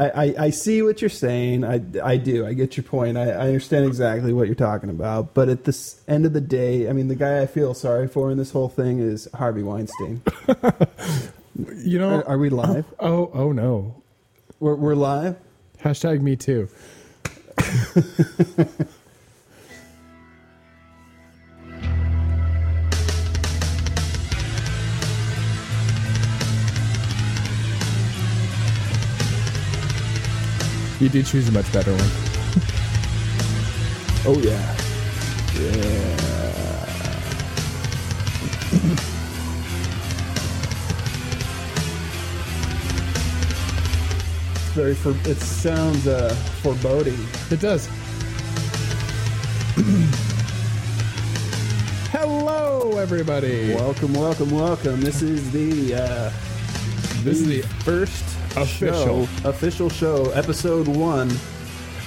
I, I, I see what you're saying. I, I do. I get your point. I, I understand exactly what you're talking about. But at the end of the day, I mean, the guy I feel sorry for in this whole thing is Harvey Weinstein. You know, Are, are we live? Oh, oh, oh no. We're, we're live? Hashtag me too. You did choose a much better one. Oh, yeah. Yeah. Very for it sounds uh, foreboding. It does. Hello, everybody. Welcome, welcome, welcome. This is the uh, this is the first Official. show, official show, episode one,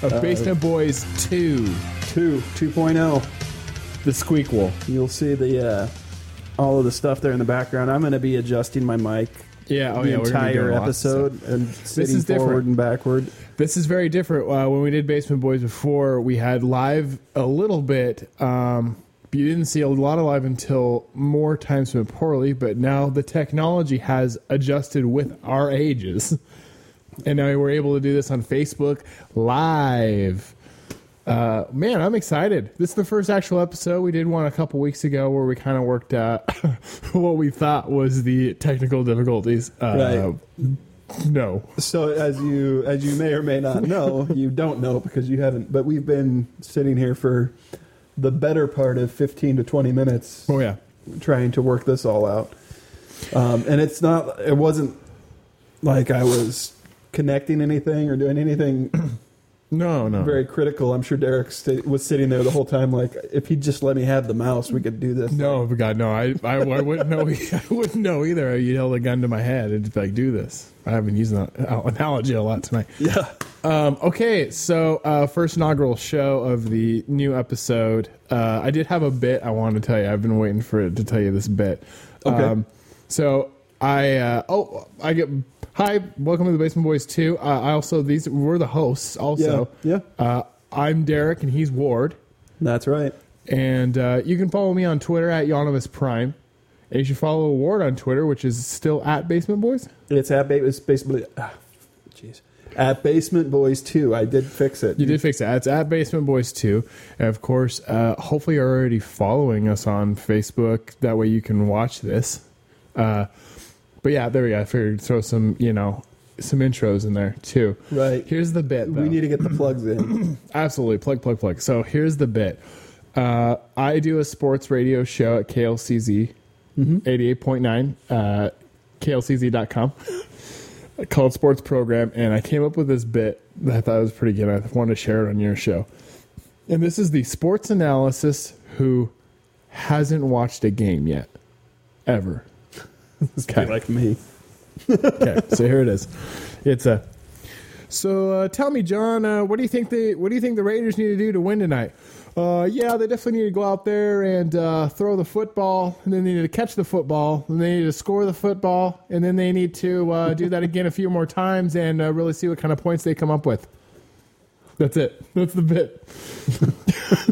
of Basement Boys 2, two, 2.0. The Squeakquel. You'll see the uh, all of the stuff there in the background. I'm going to be adjusting my mic Yeah, oh the yeah, entire doing lots of stuff. episode and sitting is different. forward and backward. This is very different. Uh, when we did Basement Boys before, we had live a little bit. Um, you didn't see a lot of live until more times went poorly, but now the technology has adjusted with our ages. And now we're able to do this on Facebook live. Uh, man, I'm excited. This is the first actual episode. We did one a couple weeks ago where we kind of worked out what we thought was the technical difficulties. Uh, No. So as you as you may or may not know, you don't know because you haven't. But we've been sitting here for the better part of 15 to 20 minutes Oh, yeah. trying to work this all out. Um, and it's not. It wasn't like I was connecting anything or doing anything No, no. very critical. I'm sure Derek sta was sitting there the whole time, like if he'd just let me have the mouse, we could do this. No, God, no. I, I, I wouldn't know. I wouldn't know either. You held a gun to my head and like, do this. I have been using that analogy a lot tonight. Yeah. Um, okay, so uh, first inaugural show of the new episode. Uh, I did have a bit I wanted to tell you. I've been waiting for it to tell you this bit. Okay. Um, so I uh, oh I get hi welcome to the Basement Boys two. Uh, I also these we're the hosts also. Yeah. Yeah. Uh, I'm Derek and he's Ward. That's right. And uh, you can follow me on Twitter at Yonimus Prime. And you should follow Ward on Twitter, which is still at Basement Boys. It's at ba- it's basically at Basement Boys Two. I did fix it. You did fix it. It's at Basement Boys 2. And of course, uh, hopefully you're already following us on Facebook. That way you can watch this. Uh, but yeah, there we go. I figured throw some, you know, some intros in there too. right. Here's the bit. Though. We need to get the plugs in. Absolutely. Plug, plug, plug. So here's the bit. Uh, I do a sports radio show at KLCZ 88.9, uh, klcz.com, called Sports Program. And I came up with this bit that I thought was pretty good. I wanted to share it on your show. And this is the sports analysis who hasn't watched a game yet, ever. Okay. like me. okay, so here it is. It's a. So uh, tell me, John, uh, what do you think the what do you think the Raiders need to do to win tonight? Uh, yeah, they definitely need to go out there and uh, throw the football, and then they need to catch the football, and they need to score the football, and then they need to uh, do that again a few more times and uh, really see what kind of points they come up with. That's it. That's the bit.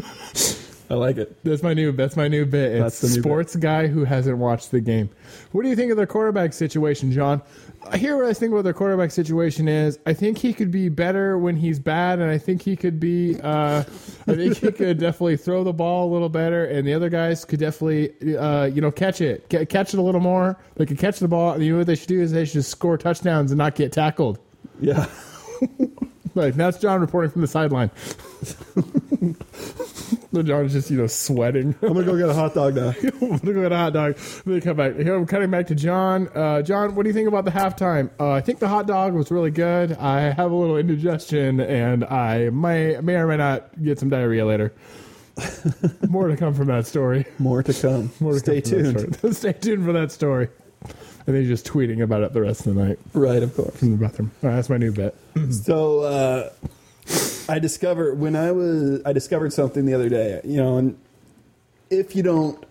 I like it. That's my new. That's my new bit. It's That's the new bit. sports guy who hasn't watched the game. What do you think of their quarterback situation, John? Here, what I think about their quarterback situation is, I think he could be better when he's bad, and I think he could be. Uh, I think he could definitely throw the ball a little better, and the other guys could definitely, uh, you know, catch it, Ca- catch it a little more. They could catch the ball. And you know what they should do is they should just score touchdowns and not get tackled. Yeah. Like that's John reporting from the sideline. So John's just you know sweating. I'm gonna go get a hot dog now. I'm gonna go get a hot dog. Then come back. Here I'm cutting back to John. Uh, John, what do you think about the halftime? Uh, I think the hot dog was really good. I have a little indigestion, and I may may or may not get some diarrhea later. More to come from that story. More to come. More to Stay come tuned. Stay tuned for that story. And then just tweeting about it the rest of the night Right, of course. from the bathroom. Right, that's my new bet. So uh, I discovered when I was I discovered something the other day. You know, and if you don't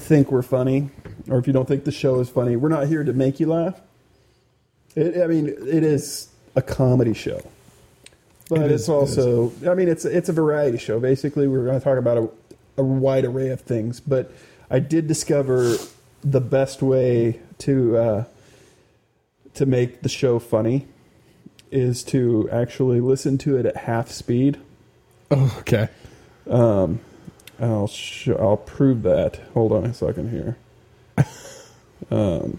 think we're funny, or if you don't think the show is funny, we're not here to make you laugh. It, I mean, it is a comedy show, but It it's is, it also. I mean, it's it's a variety show. Basically, we're going to talk about a, a wide array of things. But I did discover the best way to uh, to make the show funny is to actually listen to it at half speed. Oh, okay. Um, I'll sh- I'll prove that. Hold on a second here. Um,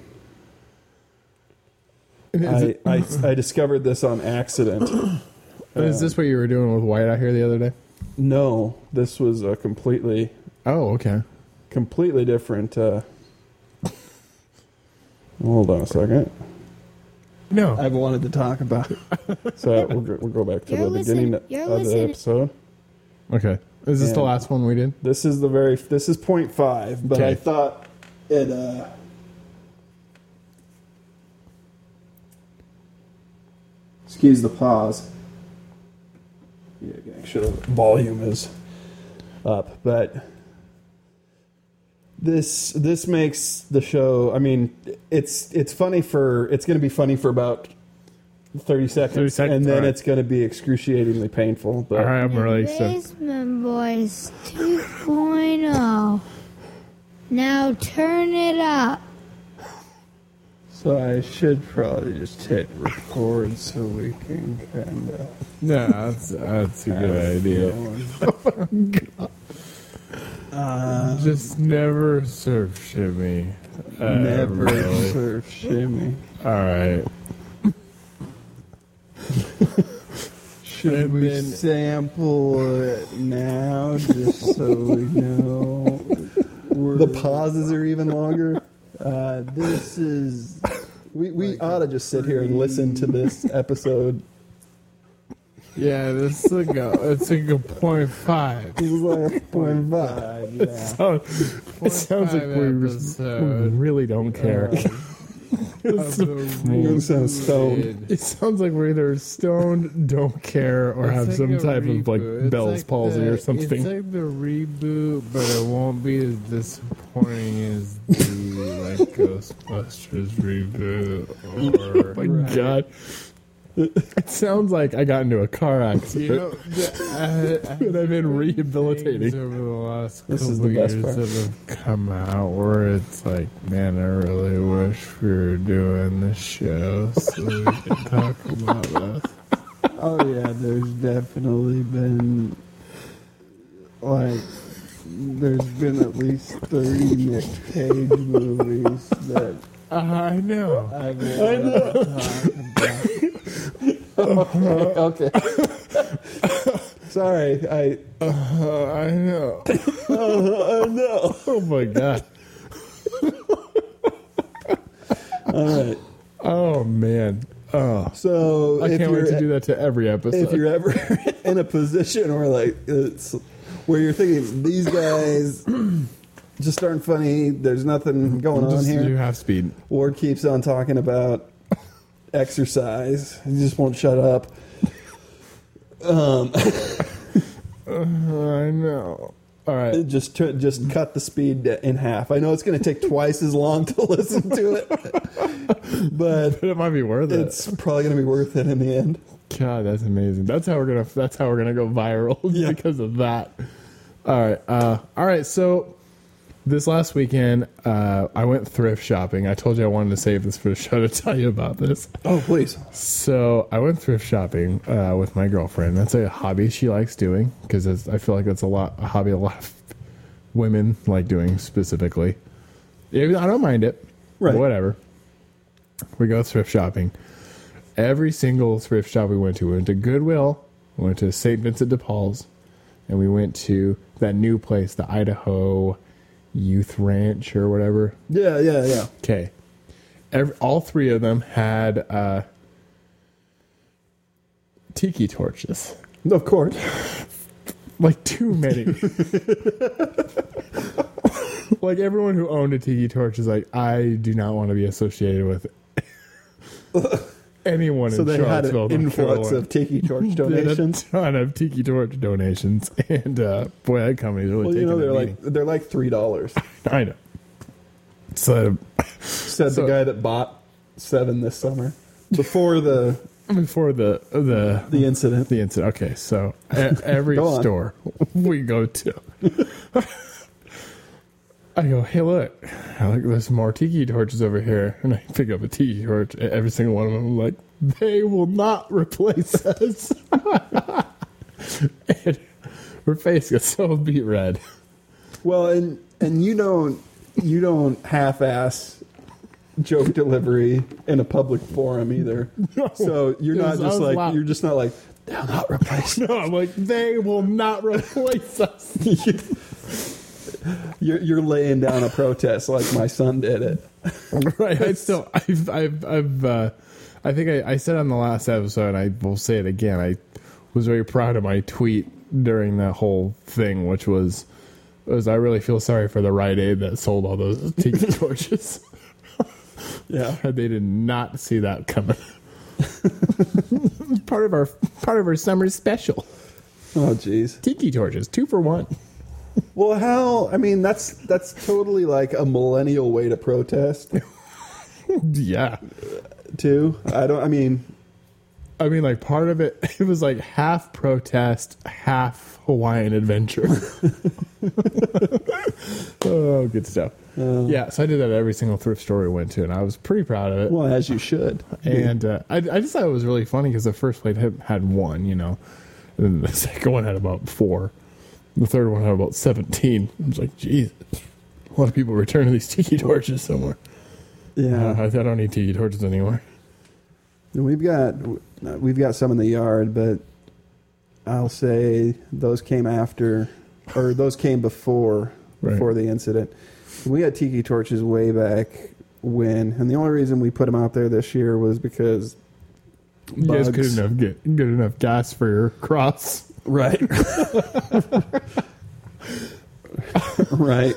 I, I I discovered this on accident. is this what you were doing with White out here the other day? No, this was a completely Oh, okay. completely different. Uh, hold on a second. No. I've wanted to talk about it. So we'll go, we'll go back to You're the beginning listen- you're of the listening. episode. Okay. Is this the Yeah. last one we did? This is the very this is point five, but I Okay. thought it. Uh, excuse the pause. Yeah, make sure the volume is up, but this this makes the show. I mean, it's it's funny for it's going to be funny for about. 30 seconds, 30 seconds, and then alright. it's going to be excruciatingly painful. But All right, I'm really excited. Basement Boys 2.0. Now turn it up. So I should probably just hit record so we can kind of. No, that's, that's a good idea. Uh, Just never surf shimmy. Uh, never really. surf shimmy. All right. Should And we then- sample it now just so we know? the pauses are even longer. Uh, this is. We, we ought to just sit here and listen to this episode. Yeah, this is like a, it's like a point five. This is like a point five. Yeah. It sounds like we, we really don't uh, care. You sound stoned. It sounds like we're either stoned, don't care, or have some type of like Bell's palsy or something. It's like the reboot, but it won't be as disappointing as the like Ghostbusters reboot. Or Oh my god. It sounds like I got into a car accident. you know, the, uh, And I've been rehabilitating. over the last This is the best years part. that have come out where it's like, man, I really wish we were doing this show so we can talk about this. Oh yeah, there's definitely been like there's been at least thirty Nick Cage movies that I know. I want to talk about. okay. Sorry, I Uh, I know. oh no. Oh my god. All right. Oh man. Oh. So I can't wait to do that to every episode. if you're ever in a position where like it's where you're thinking these guys just aren't funny, there's nothing going on here. do half speed. Ward keeps on talking about exercise. He just won't shut up. Um, I know. All right. just just cut the speed in half. I know it's going to take twice as long to listen to it, but But it might be worth it. it's probably going to be worth it in the end. God, that's amazing. That's how we're gonna. That's how we're gonna go viral Yeah. because of that. All right. Uh, all right. So this last weekend, uh, I went thrift shopping. I told you I wanted to save this for the show to tell you about this. Oh, please. So I went thrift shopping uh, with my girlfriend. That's a hobby she likes doing because I feel like that's a lot a hobby a lot of women like doing specifically. I don't mind it. Right. Whatever. We go thrift shopping. Every single thrift shop we went to, we went to Goodwill, we went to St. Vincent de Paul's, and we went to that new place, the Idaho Youth Ranch or whatever. Yeah, yeah, yeah. Okay. All three of them had uh, tiki torches. Of course. Like too many. like everyone who owned a tiki torch is like, I do not want to be associated with anyone So in they had Charlottesville. an influx of tiki torch donations. a ton of tiki torch donations, and uh, boy, that company's really Well, you know they're like they're like three dollars. I know. So Said So- the guy that bought seven this summer before the before the the The incident. the incident. Okay, so every store we go to, I go, hey, look, I look, there's more tiki torches over here, and I pick up a tiki torch. Every single one of them, I'm like, they will not replace us. and her face gets so beat red. Well, and and you don't you don't half-ass joke delivery in a public forum either. So you're not was- just like loud. you're just not like they'll not replace. No, I'm like, they will not replace us. you're you're laying down a protest like my son did it. right. I still, I've, I've, I've, uh, I think I, I said on the last episode, and I will say it again. I was very proud of my tweet during that whole thing, which was, was I really feel sorry for the Rite Aid that sold all those tiki torches. Yeah. they did not see that coming. part of our part of our summer special. Oh jeez. Tiki torches, two for one. Well, how? I mean, that's that's totally like a millennial way to protest yeah. too. I don't. I mean, I mean, like part of it, it was like half protest, half Hawaiian adventure. oh, good stuff. uh, Yeah, so I did that at every single thrift store we went to, and I was pretty proud of it. well, as you should. and uh, I, I just thought it was really funny because the first plate had, had one, you know, and then the second one had about four. The third one had about 17. I was like, Jesus, a lot of people returning these tiki torches somewhere. Yeah. Uh, I, I don't need tiki torches anymore. We've got we've got some in the yard, but I'll say those came after, or those came before Right. before the incident. We had tiki torches way back when, and the only reason we put them out there this year was because You guys bugs. good enough get good enough gas for your cross. Right, right.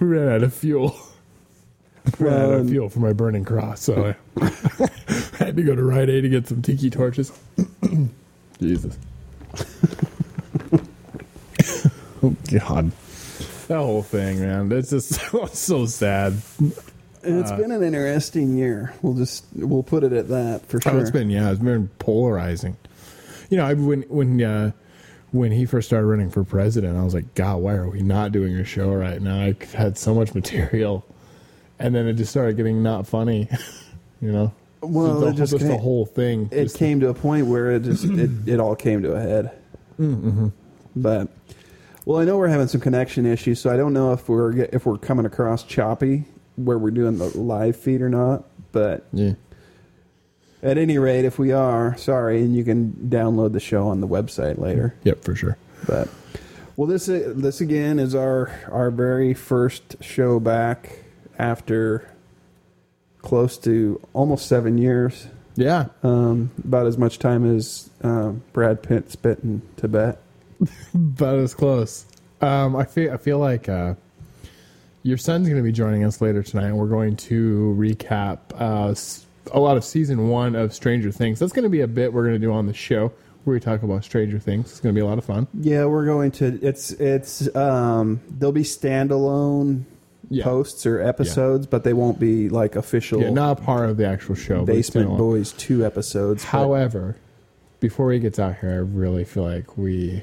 we ran out of fuel. We ran out of Um, fuel for my burning cross, so I had to go to Rite Aid to get some tiki torches. Jesus. oh God. That whole thing, man. It's just so, so sad. It's been an interesting year. We'll just we'll put it at that for sure. Oh, it's been yeah, it's been polarizing. You know, I, when when uh, when he first started running for president, I was like, God, why are we not doing a show right now? I had so much material, and then it just started getting not funny. you know, Well, the, it just just the came- whole thing. it came to a point where it just it, it all came to a head. Mm-hmm. But well, I know we're having some connection issues, so I don't know if we're if we're coming across choppy where we're doing the live feed or not. But yeah. At any rate, if we are, sorry, and you can download the show on the website later. Yep, for sure. But well, this this again is our our very first show back after close to almost seven years. Yeah, Um, about as much time as um, Brad Pitt spent in Tibet. about as close. Um, I feel I feel like uh, your son's going to be joining us later tonight, and we're going to recap uh, a lot of season one of Stranger Things. That's going to be a bit we're going to do on the show where we talk about Stranger Things. It's going to be a lot of fun. Yeah, we're going to. It's it's um, there'll be standalone Yeah. posts or episodes, but they won't be like official Yeah, not part of the actual show. but Basement Boys two episodes. but- However, before he gets out here, I really feel like we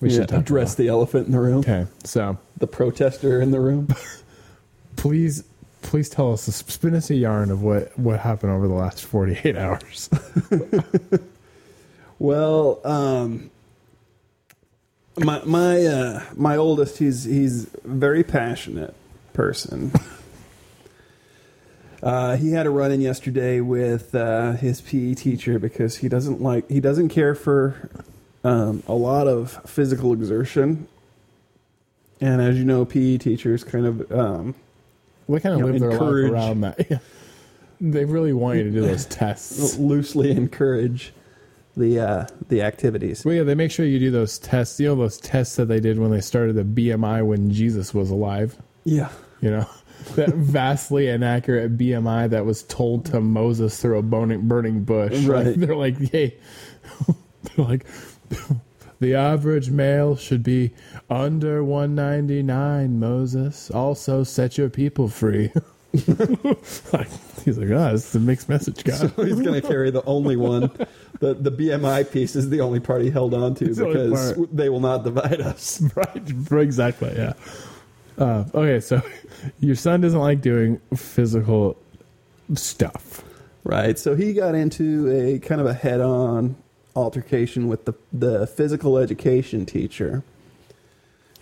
we yeah, should address the elephant in the room, Okay, so the protester in the room. please please tell us spin us a yarn of what what happened over the last 48 hours Well, um, my my uh, my oldest, he's he's a very passionate person. Uh, he had a run in yesterday with uh, his PE teacher because he doesn't like he doesn't care for um, a lot of physical exertion, and as you know, PE teachers kind of um, They kind of You know, live their life around that. Yeah. They really want you to do those tests. loosely encourage the uh, the activities. Well, yeah, they make sure you do those tests. You know those tests that they did when they started the BMI when Jesus was alive. Yeah. You know that vastly inaccurate BMI that was told to Moses through a burning burning bush. Like, Right. they're like, hey, they're like, the average male should be under 199. Moses, also set your people free. Like, he's like, oh, this is a mixed message, guy. So he's going to carry the only one. The the BMI piece is the only part he held on to It's because part. they will not divide us. right, exactly, yeah. Uh, okay, so your son doesn't like doing physical stuff. Right. So he got into a kind of a head on altercation with the, the physical education teacher.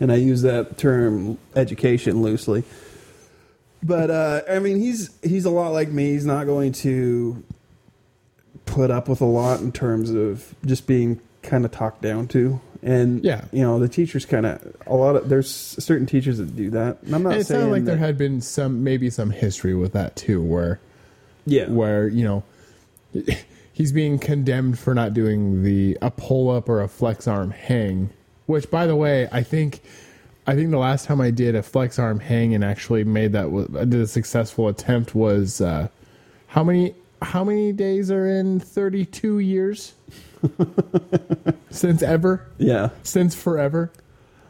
And I use that term education loosely. But uh, I mean he's he's a lot like me. He's not going to put up with a lot in terms of just being kind of talked down to. And Yeah. you know, the teachers kind of a lot of there's certain teachers that do that. And I'm not And it sounded like there had been some, maybe some history with that too, where yeah. where you know he's being condemned for not doing the a pull up or a flex arm hang which by the way i think i think the last time i did a flex arm hang and actually made that I did a successful attempt was uh how many how many days are in 32 years since ever Yeah. since forever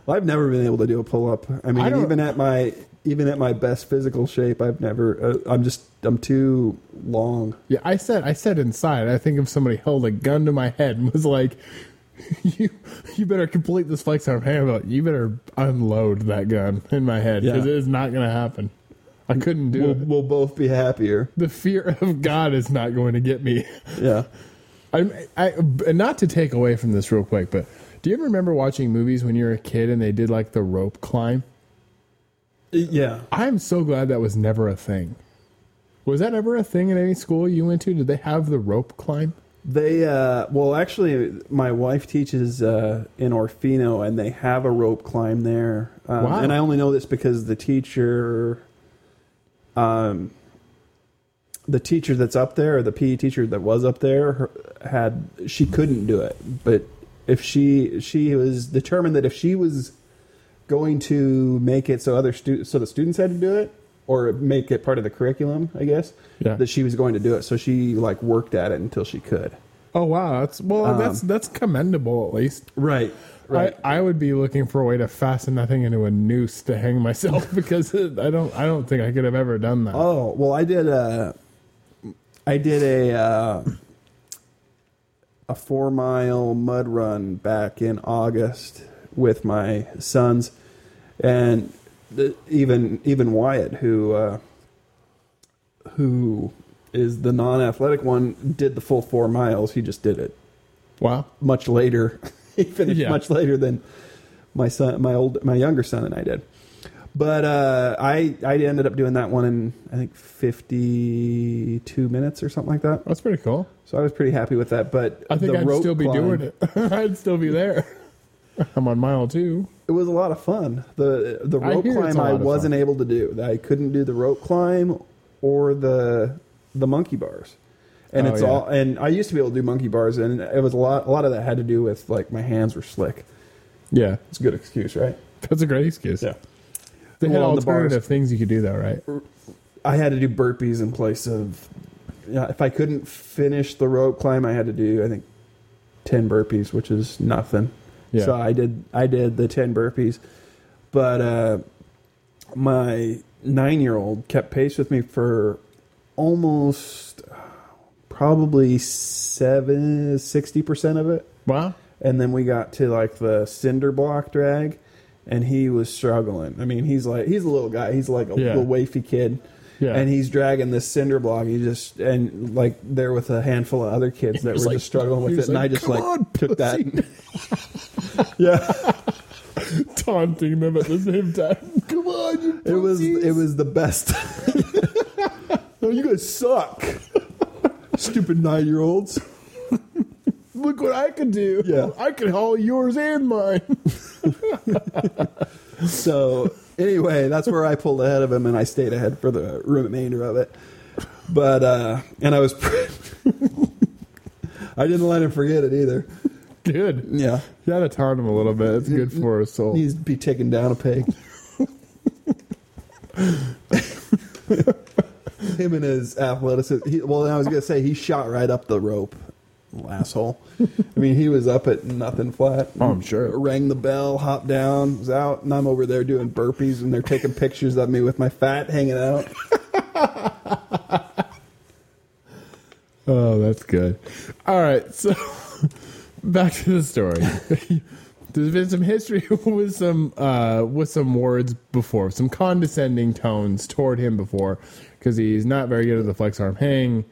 Well, I've never been able to do a pull up. I mean, I even at my even at my best physical shape, I've never. Uh, I'm just I'm too long. Yeah, I said I said inside. I think if somebody held a gun to my head and was like, "You, you better complete this flex arm hand," I'd be like, you better unload that gun in my head because Yeah. it is not going to happen. I couldn't do We'll, it. we'll both be happier. The fear of God is not going to get me. Yeah. I'm. I, and not to take away from this real quick, but do you ever remember watching movies when you were a kid and they did like the rope climb? Yeah. I'm so glad that was never a thing. Was that ever a thing in any school you went to? Did they have the rope climb? They uh well actually my wife teaches uh in Orofino and they have a rope climb there. Um, Wow. and I only know this because the teacher um the teacher that's up there or the PE teacher that was up there her, had she couldn't do it. But if she she was determined that if she was going to make it so other stu- so the students had to do it or make it part of the curriculum, I guess. Yeah. That she was going to do it. So she like worked at it until she could. Oh wow, that's well, Um, that's that's commendable at least. Right. Right. I, I would be looking for a way to fasten that thing into a noose to hang myself because I don't I don't think I could have ever done that. oh well, I did a, I did a uh, a four mile mud run back in August with my sons, and even even Wyatt, who uh, who is the non athletic one, did the full four miles. He just did it Wow. much later. he finished Yeah. much later than my son, my old, my younger son, and I did. But uh, I I ended up doing that one in I think fifty two minutes or something like that. That's pretty cool. So I was pretty happy with that. But I think I'd still be climb, doing it. I'd still be there. I'm on mile two. It was a lot of fun. the The I rope hear it's climb a I wasn't able to do. I couldn't do the rope climb or the the monkey bars. And Oh, it's yeah. all. And I used to be able to do monkey bars, and it was a lot. A lot of that had to do with like my hands were slick. Yeah, It's a good excuse, right? that's a great excuse. Yeah. They had Well, on the bars. alternative things you could do though, right? I had to do burpees in place of. Yeah, if I couldn't finish the rope climb, I had to do I think ten burpees, which is nothing. Yeah. So I did I did the ten burpees, but uh, my nine year old kept pace with me for almost uh, probably seven sixty percent of it, Wow. and then we got to like the cinder block drag, and he was struggling. I mean, he's like he's a little guy. He's like a Yeah. little wafy kid. Yeah. And he's dragging this cinder block. He just and like there with a handful of other kids that were like- just struggling with it, was and I just like on, took pussy." that. yeah, Taunting them at the same time. Come on, you it was it was the best. no, you guys suck, stupid nine year olds. Look what I could do. Yeah. I could haul yours and mine. So anyway, that's where I pulled ahead of him, and I stayed ahead for the remainder of it. But uh and I was, I didn't let him forget it either. Good. Yeah, You gotta taunt him a little bit. It's good for his soul. needs to be taken down a peg. Him and his athleticism. He, well, I was gonna say he shot right up the rope, asshole. I mean, he was up at nothing flat. Oh, I'm sure. Rang the bell, hopped down, was out, and I'm over there doing burpees, and they're taking pictures of me with my fat hanging out. Oh, that's good. All right, so back to the story. There's been some history with some uh, with some words before, some condescending tones toward him before, because he's not very good at the flex arm hang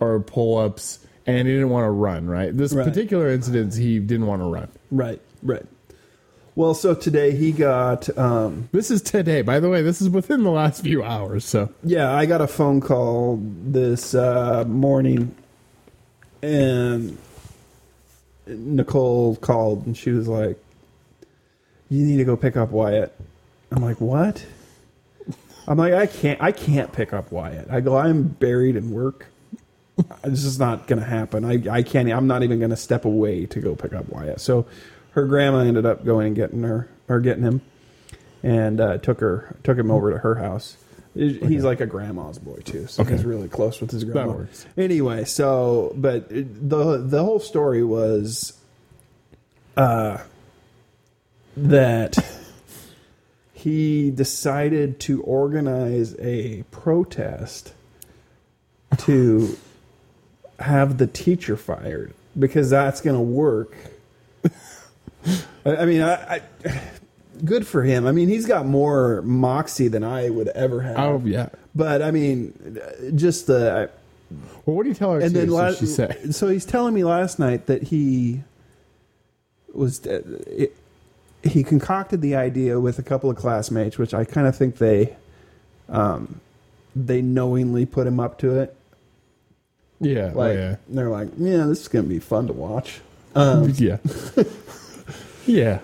or pull ups, and he didn't want to run. Right, this Right. particular incident, he didn't want to run. Right, right. Well, so today he got, um, This is today, by the way. This is within the last few hours. So yeah, I got a phone call this uh, morning, and Nicole called and she was like, "You need to go pick up Wyatt." I'm like, "What?" I'm like, "I can't, I can't pick up Wyatt." I go, "I'm buried in work. This is not going to happen. I, I can't. I'm not even going to step away to go pick up Wyatt." So, her grandma ended up going and getting her or getting him, and uh, took her took him over to her house. He's like a grandma's boy too, so he's really close with his grandma. Anyway, so but the the whole story was, uh, that he decided to organize a protest to have the teacher fired because that's going to work. I, I mean, I, I good for him. I mean, he's got more moxie than I would ever have. oh yeah. But I mean, just the Well, what do you tell her? and then la- she said, so he's telling me last night that he was uh, it, he concocted the idea with a couple of classmates, which I kind of think they um, they knowingly put him up to it. "Yeah, Like oh, yeah, they're like, yeah, this is gonna be fun to watch. Um, yeah, yeah."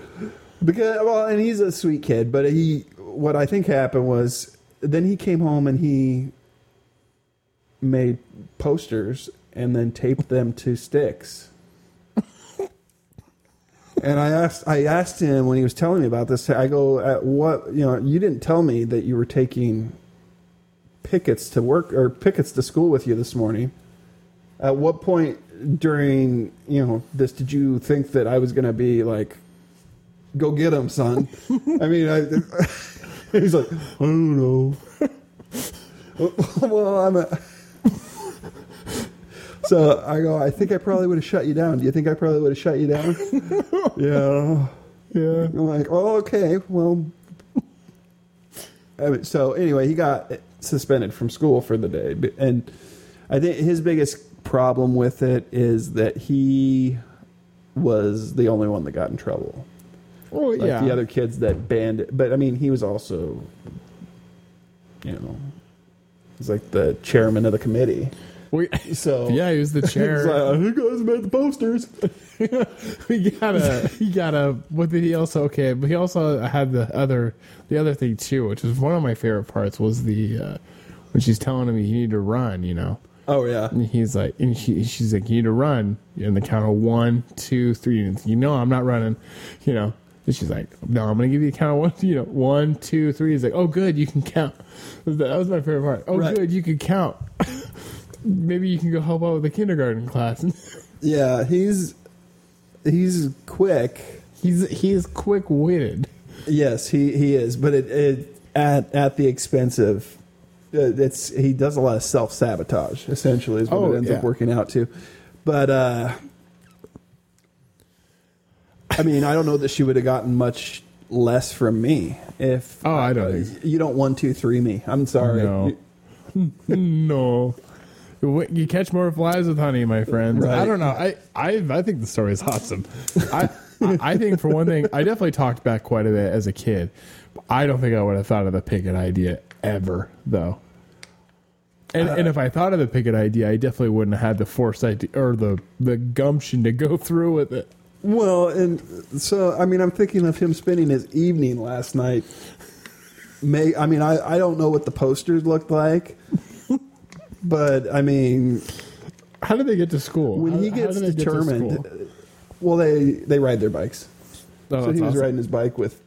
Because well, and he's a sweet kid, but he what I think happened was then he came home and he made posters and then taped them to sticks. and I asked I asked him when he was telling me about this, I go, at what you know, you didn't tell me that you were taking pickets to work or pickets to school with you this morning. At what point during, you know, this did you think that I was gonna be like go get him, son. I mean, I, he's like, I don't know. well, I'm a. So I go. I think I probably would have shut you down. Do you think I probably would have shut you down? yeah, yeah. I'm like, oh, okay. Well, I mean, so anyway, he got suspended from school for the day, and I think his biggest problem with it is that he was the only one that got in trouble Well, like yeah. the other kids that banned it. But I mean, he was also, you know, he's like the chairman of the committee. We- So yeah, he was the chair. like, who guys made the posters? we got a he got a what did he also okay but he also had the other the other thing too which was one of my favorite parts was the uh when she's telling him you need to run you know Oh yeah, and he's like and she, she's like you need to run and the count of one two three and you know i'm not running you know and she's like no i'm gonna give you the count one you know one two three he's like oh good you can count that was my favorite part oh Right. good you can count maybe you can go help out with the kindergarten class yeah. He's he's quick. he's he's quick-witted Yes, he he is. But it, it at at the expense of. uh, It's he does a lot of self sabotage. Essentially, is what Oh, it ends yeah. up working out to. But uh, I mean, I don't know that she would have gotten much less from me if. Oh, I don't uh, think You don't one two three me. I'm sorry. No. no. You catch more flies with honey, my friends. I don't know. I, I I think the story is awesome. I I think for one thing, I definitely talked back quite a bit as a kid. I don't think I would have thought of the picket idea ever, though. And, uh, and if I thought of the picket idea, I definitely wouldn't have had the foresight to, or the the gumption to go through with it. Well, and so I mean, I'm thinking of him spending his evening last night. May I mean, I I don't know what the posters looked like, but I mean, How did they get to school? when How- he how gets they get to determined, school? well, they they ride their bikes. Oh, so that's he was awesome. riding his bike with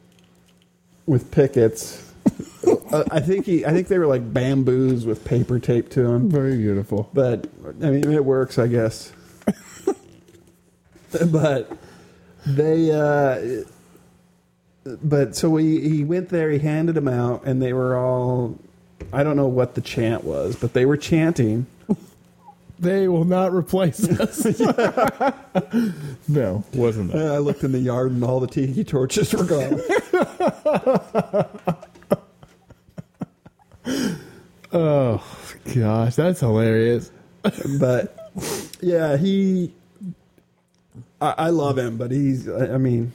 with pickets. uh, I think he I think they were like bamboos with paper taped to them. Very beautiful. But I mean, it works, I guess. but they, uh, but so he he went there. He handed them out, and they were all I don't know what the chant was, but they were chanting. They will not replace us. no, wasn't that. I looked in the yard and all the tiki torches were gone. Oh gosh, that's hilarious. but yeah, he. I, I love him, but he's. I I mean,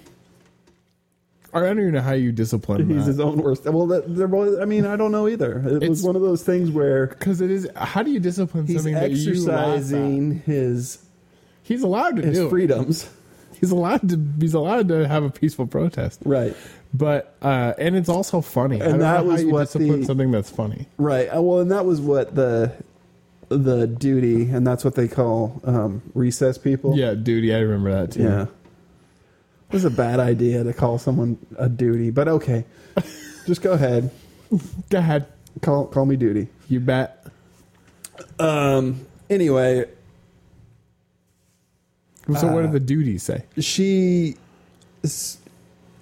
I don't even know how you discipline him. he's that. his own worst. Well, that, there was. I mean, I don't know either. It It's- was one of those things where Because it is. How do you discipline he's something that you laugh at? exercising his He's allowed to his do. it. freedoms. He's allowed to. He's allowed to have a peaceful protest. Right. But uh, and it's also funny. I And don't that know was how you what discipline the- something that's funny. Right. Uh, Well, and that was what the the duty, and that's what they call um, recess people. Yeah, duty. I remember that too. Yeah. It was a bad idea to call someone a duty, but okay. Just go ahead. Go ahead. Call call me duty. You bet. Um. Anyway, So what Uh, did the duty say? she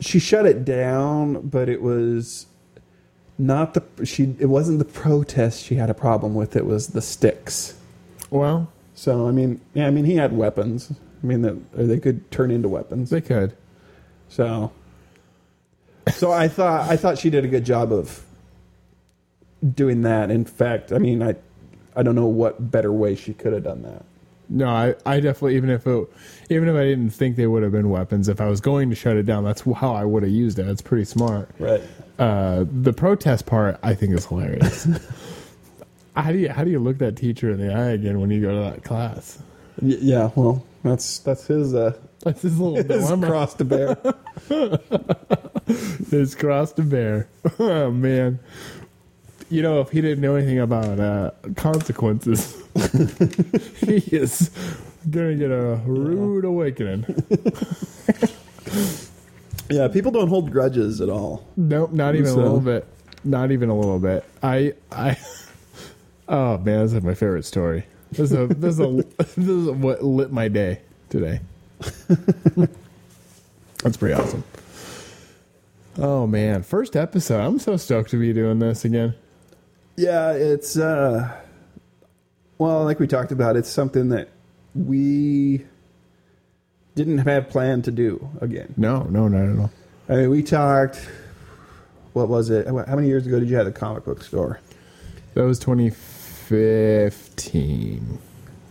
she shut it down, but it was not the she. It wasn't the protest she had a problem with. It was the sticks. Well, So I mean, yeah, I mean, he had weapons. I mean, that they could turn into weapons. they could. So, so I thought I thought she did a good job of doing that. In fact, I mean, I I don't know what better way she could have done that. No, I, I definitely even if it, even if I didn't think they would have been weapons, if I was going to shut it down, that's how I would have used it. It's pretty smart. Right. Uh, the protest part, I think, is hilarious. how do you how do you look that teacher in the eye again when you go to that class? Y- yeah. Well, that's that's his uh, That's his little his dilemma. cross to bear. His cross to bear. oh man. You know, if he didn't know anything about uh, consequences, he is gonna get a rude awakening. Yeah. People don't hold grudges at all. Nope, not even So- a little bit. Not even a little bit. I, I. Oh man, this is my favorite story. This is a, this is a, this is what lit my day today. That's pretty awesome. Oh man, first episode. I'm so stoked to be doing this again. Yeah, it's uh well, like we talked about, it's something that we didn't have planned to do again. No, no, not at all. I mean, we talked what was it? How many years ago did you have the comic book store? That was 2015.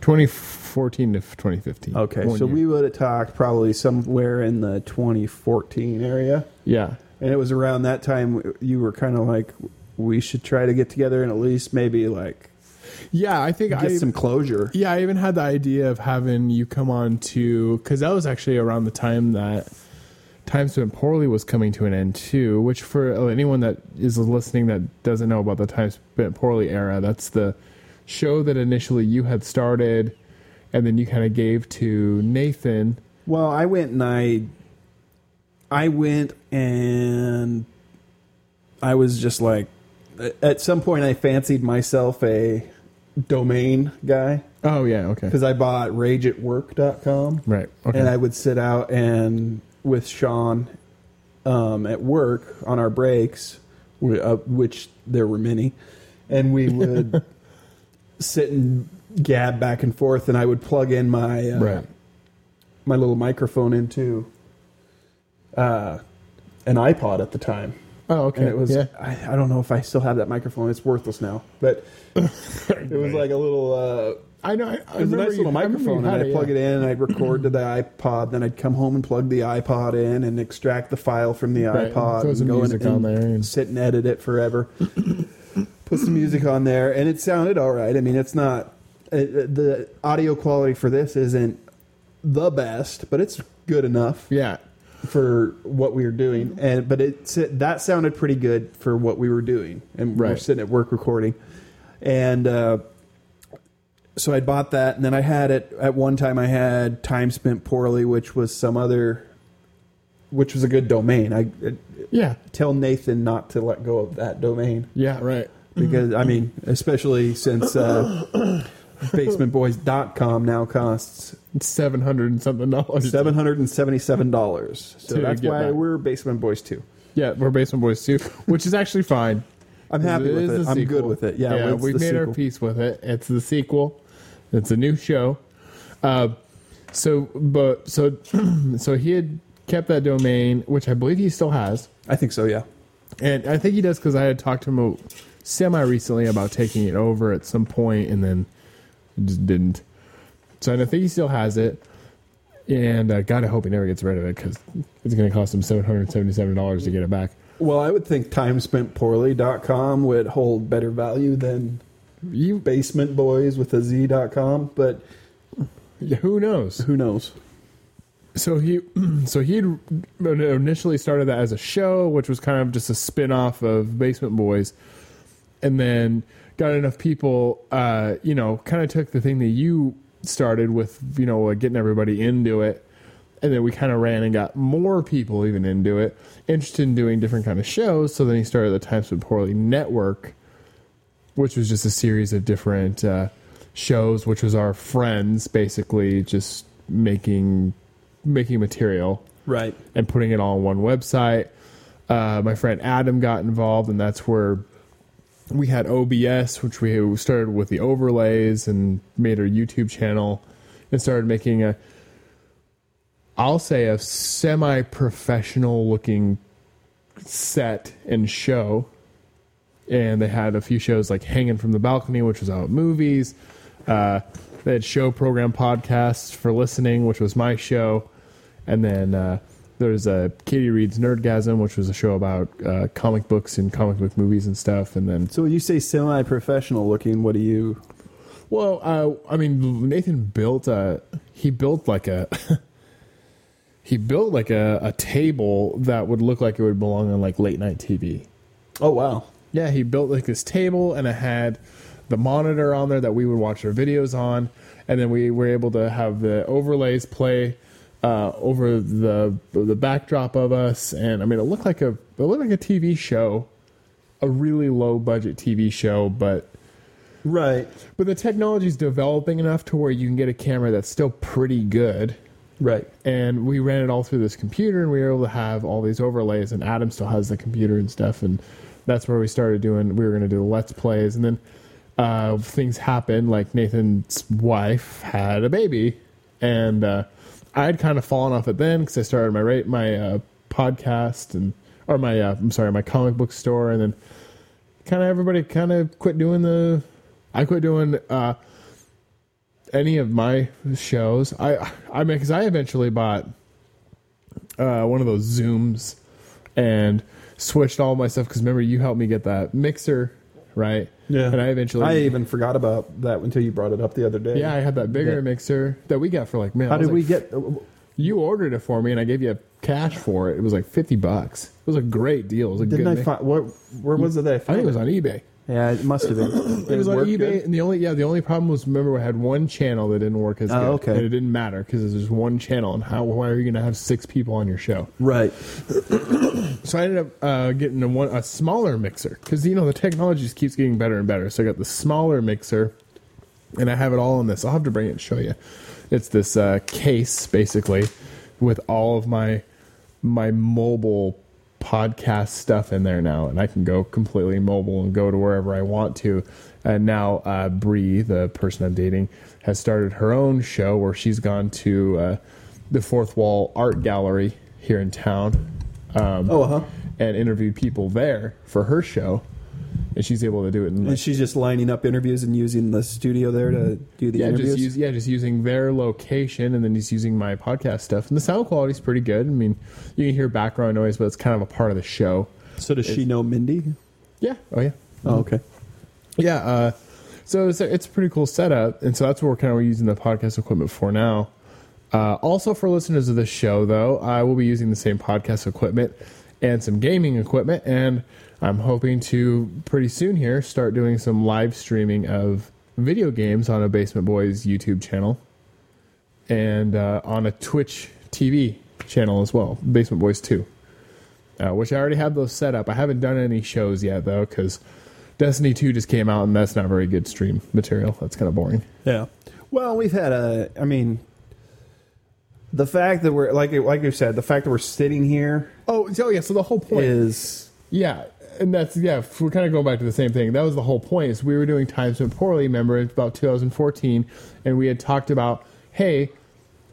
2014 to 2015. Okay, One so year. we would have talked probably somewhere in the 2014 area. Yeah. And it was around that time you were kind of like we should try to get together and at least maybe like Yeah, I think I. get I some closure. Yeah, I even had the idea of having you come on to because that was actually around the time that Time Spent Poorly was coming to an end too. Which for anyone that is listening that doesn't know about the Time Spent Poorly era, that's the show that initially you had started, and then you kind of gave to Nathan. Well, I went and I I went and I was just like at some point I fancied myself a domain guy. Oh yeah, okay, because I bought rageatwork.com right, okay, and I would sit out and with Sean um, at work on our breaks, uh, which there were many, and we would sit and gab back and forth, and I would plug in my uh, right, my little microphone into uh, an iPod at the time. Oh okay, And it was yeah, I, I don't know if I still have that microphone. It's worthless now, but it was like a little. Uh, I know. I, I it was a nice little you microphone, and I'd it, plug yeah. it in, and I'd record to the iPod. Then I'd come home and plug the iPod in, and extract the file from the Right, iPod, throw and go in and and- sit and edit it forever. Put some music on there, and it sounded all right. I mean, it's not uh, the audio quality for this isn't the best, but it's good enough Yeah, for what we were doing, and but it that sounded pretty good for what we were doing, and we're Right. sitting at work recording, and uh, so I bought that, and then I had it at one time. I had time spent poorly, which was some other, which was a good domain. I uh, yeah, tell Nathan not to let go of that domain yeah, right. because I mean, especially since uh, basementboys.com now costs Seven hundred and something dollars. seven hundred and seventy-seven dollars. So To that's get why back. we're Basement Boys too. Yeah, we're Basement Boys too, which is actually fine. I'm happy It with is it. the I'm good sequel. with it. Yeah, yeah it's we've the made our sequel. peace with it. It's the sequel. It's a new show. Uh, so, but so, so he had kept that domain, which I believe he still has, I think so. Yeah. and I think he does because I had talked to him semi recently about taking it over at some point, and then just didn't. So I think he still has it. And uh, God, I hope he never gets rid of it because it's going to cost him seven hundred seventy-seven dollars to get it back. Well, I would think timespentpoorly.com would hold better value than You, Basement Boys with a Z.com, but who knows? who knows? So he, so he initially started that as a show, which was kind of just a spin-off of Basement Boyz, and then got enough people, uh, you know, kind of took the thing that you started with, you know, uh, getting everybody into it, and then we kind of ran and got more people even into it, interested in doing different kind of shows. So then he started the Times Spent Poorly Network, which was just a series of different uh, shows, which was our friends basically just making making material Right. and putting it all on one website. Uh, my friend Adam got involved, and that's where we had OBS, which we started with the overlays and made our YouTube channel and started making a, I'll say, a semi professional looking set and show. And they had a few shows like Hanging from the Balcony, which was out movies. Uh, they had show program podcasts for listening, which was my show. And then uh, there's a Katie Reed's Nerdgasm, which was a show about uh, comic books and comic book movies and stuff. And then, So when you say semi-professional looking, what do you? well, uh, I mean, Nathan built a he built like a he built like a, a table that would look like it would belong on like late night TV. Oh wow. Yeah, he built like this table and it had the monitor on there that we would watch our videos on, and then we were able to have the overlays play uh, over the the backdrop of us, and I mean it looked like a it looked like a TV show, a really low budget TV show, but Right. but the technology is developing enough to where you can get a camera that's still pretty good. Right. And we ran it all through this computer, and we were able to have all these overlays. And Adam still has the computer and stuff, and that's where we started doing. We were going to do the let's plays, and then uh, things happened. Like Nathan's wife had a baby, and uh, I had kind of fallen off it then because I started my rate my uh, podcast and or my uh, I'm sorry my comic book store, and then kind of everybody kind of quit doing the. I quit doing. Uh, any of my shows. I I mean, because I eventually bought uh, one of those Zooms and switched all my stuff. Because remember, you helped me get that mixer, right? Yeah. And I eventually, I even forgot about that until you brought it up the other day. yeah, I had that bigger Yeah. mixer that we got for like man. How it was did we get? You ordered it for me, and I gave you cash for it. It was like fifty bucks. It was a great deal. It was a Didn't good. I mi- find what? Where was it? That I, I found think it was on eBay. Yeah, it must have been. It was on worked eBay, good? and the only yeah, the only problem was remember I had one channel that didn't work as Oh, good, okay. and it didn't matter because there's just one channel, and how why are you going to have six people on your show? Right. So I ended up uh, getting a one a smaller mixer because you know the technology just keeps getting better and better. So I got the smaller mixer, and I have it all in this. I'll have to bring it and show you. It's this uh, case basically with all of my my mobile podcast stuff in there now, and I can go completely mobile and go to wherever I want to. And now uh, Bree, the person I'm dating, has started her own show where she's gone to uh, the Fourth Wall Art Gallery here in town. Um, Oh, huh. and interviewed people there for her show, and she's able to do it. In And she's just lining up interviews and using the studio there to do the yeah, interviews. just use, yeah, just using their location, and then just using my podcast stuff. And the sound quality is pretty good. I mean, you can hear background noise, but it's kind of a part of the show. so does she know Mindy? Yeah. Oh yeah. Oh, okay. Yeah. Uh, so it's a, it's a pretty cool setup, and so that's what we're kind of using the podcast equipment for now. Uh, also, for listeners of this show, though, I will be using the same podcast equipment and some gaming equipment, and I'm hoping to pretty soon here start doing some live streaming of video games on a Basement Boyz YouTube channel and uh, on a Twitch TV channel as well, Basement Boyz 2, uh, which I already have those set up. I haven't done any shows yet, though, because Destiny 2 just came out, and that's not very good stream material. That's kind of boring. Yeah. Well, we've had a. I mean, the fact that we're like like you said, the fact that we're sitting here Oh, so yeah. So the whole point is Yeah, and that's yeah. We're kind of going back to the same thing. That was the whole point. Is we were doing Time Spent Poorly. Remember, it's about 2014, and we had talked about, hey,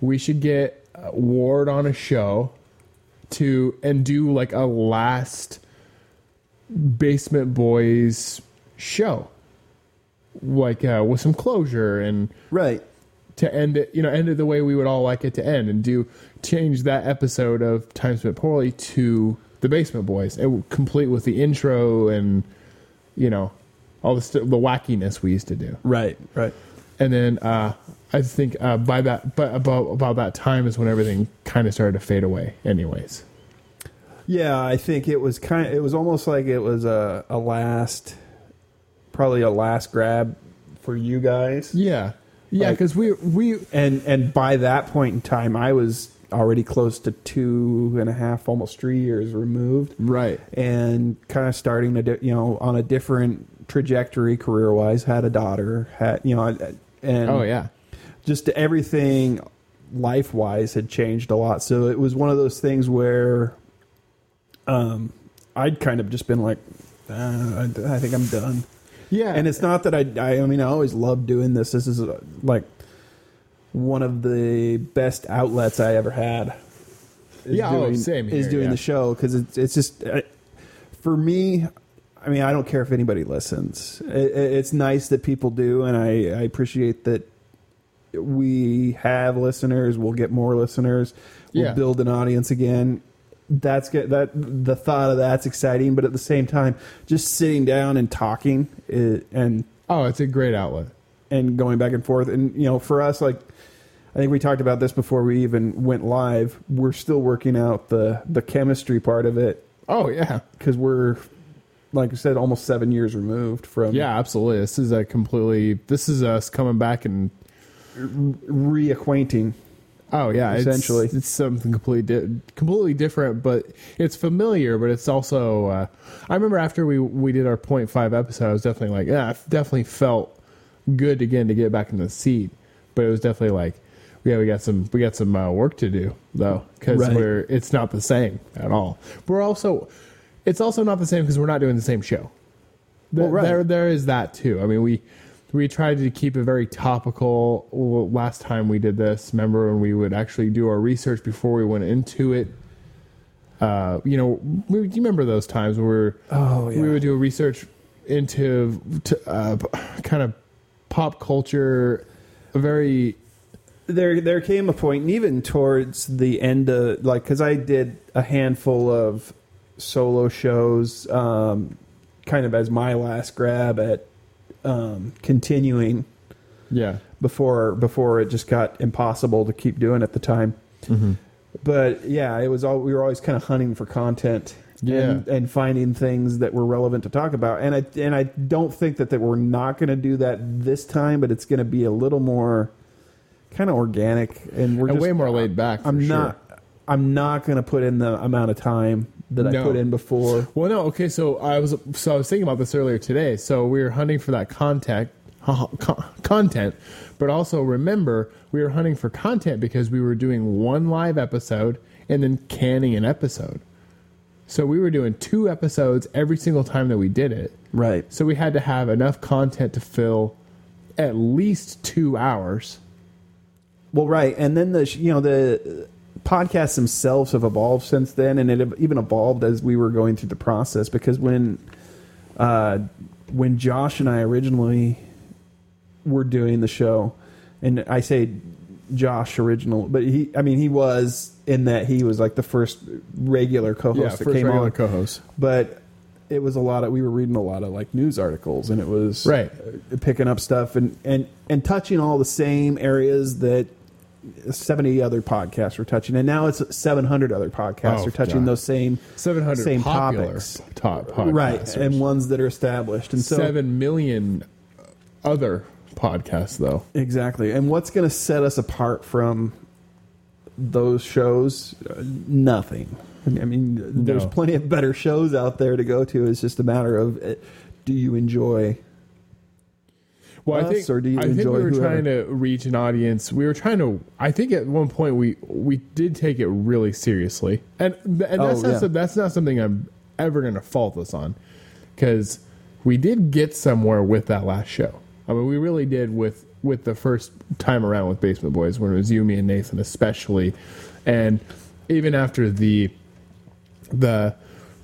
we should get uh, Ward on a show to and do like a last Basement Boyz show, like uh, with some closure and Right. to end it, you know, end it the way we would all like it to end, and do change that episode of Time Spent Poorly to the Basement Boyz, and complete with the intro and you know all the st- the wackiness we used to do. Right. Right. And then uh, I think uh, by that, but about about that time is when everything kind of started to fade away. Anyways, Yeah, I think it was kind. Of, It was almost like it was a, a last, probably a last grab for you guys. yeah, yeah, Like- because we we And and by that point in time, I was already close to two and a half, almost three years removed, right, and kind of starting to, you know, on a different trajectory career wise. Had a daughter, had you know, and oh yeah, just everything life wise had changed a lot. So it was one of those things where um, I'd kind of just been like, uh, I, I think I'm done. yeah, And it's not that I, I, I mean, I always loved doing this. This is uh, like one of the best outlets I ever had. is Yeah, oh, doing, same is here, doing yeah. the show because it's it's just uh, for me. I mean, I don't care if anybody listens. It, it- it's nice that people do, and I, I appreciate that we have listeners. We'll get more listeners. We'll Yeah. build an audience again. That's good. That the thought of that's exciting, but at the same time, just sitting down and talking i and oh, it's a great outlet. and going back and forth. And you know, for us, like I think we talked about this before we even went live. We're still working out the the chemistry part of it Oh yeah, because we're, like I said, almost seven years removed from yeah, absolutely. This is a completely. This is us coming back and reacquainting. Oh yeah, Essentially. it's, something completely di- completely different, but it's familiar. But it's also. Uh, I remember after we we did our point five episode, I was definitely like, yeah, I definitely felt good again to get back in the seat. But it was definitely like, yeah, we got some we got some uh, work to do though, because Right. we're it's not the same at all. We're also, it's also not the same because we're not doing the same show. There, Well, right. there, there is that too. I mean, we we tried to keep it very topical. Last time we did this, remember when we would actually do our research before we went into it? Uh, you know, we, do you remember those times where Oh, yeah. we would do a research into to, uh, kind of pop culture, a very there there came a point, and even towards the end of like, because I did a handful of solo shows, um, kind of as my last grab at um, continuing yeah before before it just got impossible to keep doing at the time. But yeah, it was all we were always kind of hunting for content. And, Yeah. and finding things that were relevant to talk about, and I and I don't think that, that we're not going to do that this time, but it's going to be a little more kind of organic, and we're and just way more laid back. I'm sure. not. I'm not going to put in the amount of time that I put in before. Well, no, okay. So I was so I was thinking about this earlier today. So we were hunting for that contact con- content, but also remember we were hunting for content because we were doing one live episode and then canning an episode. So we were doing two episodes every single time that we did it. Right. So we had to have enough content to fill at least two hours. Well, right, and then the you know the podcasts themselves have evolved since then, and it even evolved as we were going through the process. Because when uh, when Josh and I originally were doing the show, and I say Josh original, but he, I mean, he was in that he was like the first regular co-host Yeah, that first came regular on, co-host. but it was a lot of we were reading a lot of like news articles and it was Right. picking up stuff and and and touching all the same areas that 70 other podcasts were touching and now it's 700 other podcasts Oh, are touching God. those same Seven hundred same topics top podcasters. right and ones that are established and so Seven million other podcasts, though. exactly and what's going to set us apart from those shows nothing i mean there's No. plenty of better shows out there to go to it's just a matter of uh, do you enjoy Well, I think or do you I think we were whoever? trying to reach an audience. We were trying to. I think at one point we we did take it really seriously, and and that's Oh, not yeah. that's not something I'm ever going to fault us on because we did get somewhere with that last show. I mean, we really did with with the first time around with Basement Boyz when it was you, me, and Nathan, especially, and even after the the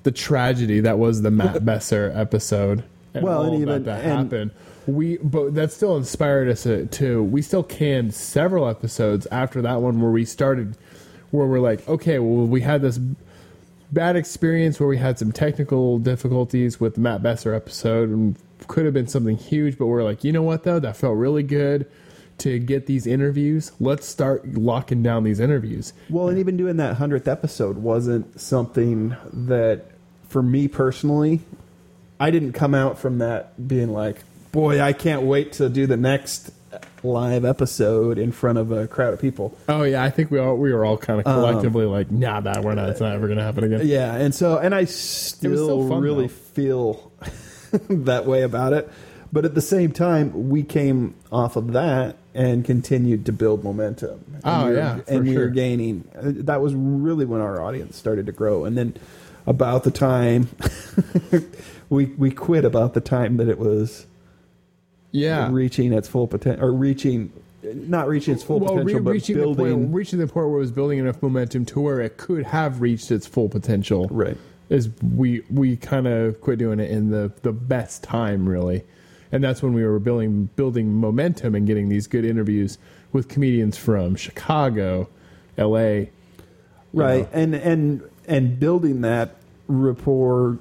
the tragedy that was the Matt Besser episode. And Well, and even- that, that and- happened. We but that still inspired us to, to we still canned several episodes after that one where we started where we're like okay well we had this bad experience where we had some technical difficulties with the Matt Besser episode and could have been something huge, but we're like, you know what though, that felt really good to get these interviews. Let's start locking down these interviews. Well, and even doing that hundredth episode wasn't something that, for me personally, I didn't come out from that being like, "Boy, I can't wait to do the next live episode in front of a crowd of people." Oh yeah, I think we all we were all kind of um, collectively like, nah, that we're not. It's not ever gonna happen again. Yeah, and so and I still fun, really though. feel that way about it. But at the same time, we came off of that and continued to build momentum. And Oh, we were- yeah, for and we were gaining. Uh, that was really when our audience started to grow. And then about the time we we quit, about the time that it was Yeah. reaching its full potential, or reaching, not reaching its full well, re- potential, but reaching the building. point, reaching the point where it was building enough momentum to where it could have reached its full potential. right. is we we kind of quit doing it in the the best time really and that's when we were building building momentum and getting these good interviews with comedians from chicago la right know. and and and building that rapport w-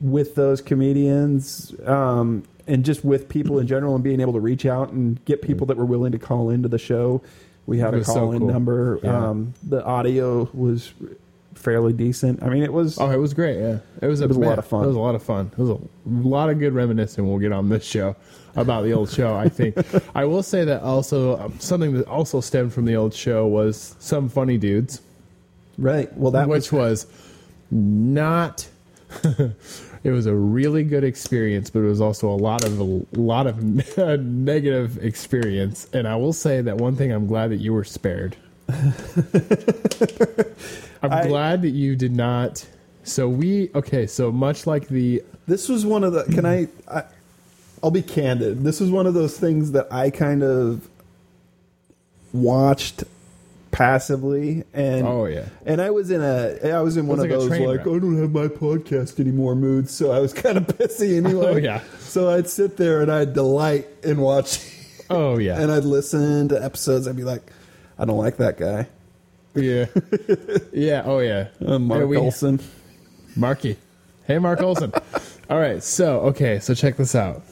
with those comedians um and just with people in general and being able to reach out and get people that were willing to call into the show. We had a was so call in cool. number. Yeah. um the audio was fairly decent. I mean it was oh it was great yeah. It was, It was a lot of fun. it was a lot of fun. It was a lot of good reminiscing we'll get on this show about the old show i think. I will say that also um, something that also stemmed from the old show was some funny dudes. Right. Well that which was was not it was a really good experience but it was also a lot of a lot of negative experience. And i will say that one thing i'm glad that you were spared. I'm I- glad that you did not. So we okay so much like the this was one of the can I, I i'll be candid. This was one of those things that i kind of watched passively and oh yeah And I was in a, I was in one was of like those like wreck. I don't have my podcast anymore moods, so I was kind of pissy anyway. Oh, yeah. So I'd sit there and I'd delight in watching, oh yeah and I'd listen to episodes. I'd be like, I don't like that guy, yeah yeah oh yeah uh, Mark Yeah, we- Olson. Marky. Hey, Mark Olson. All right. So, okay. So, check this out.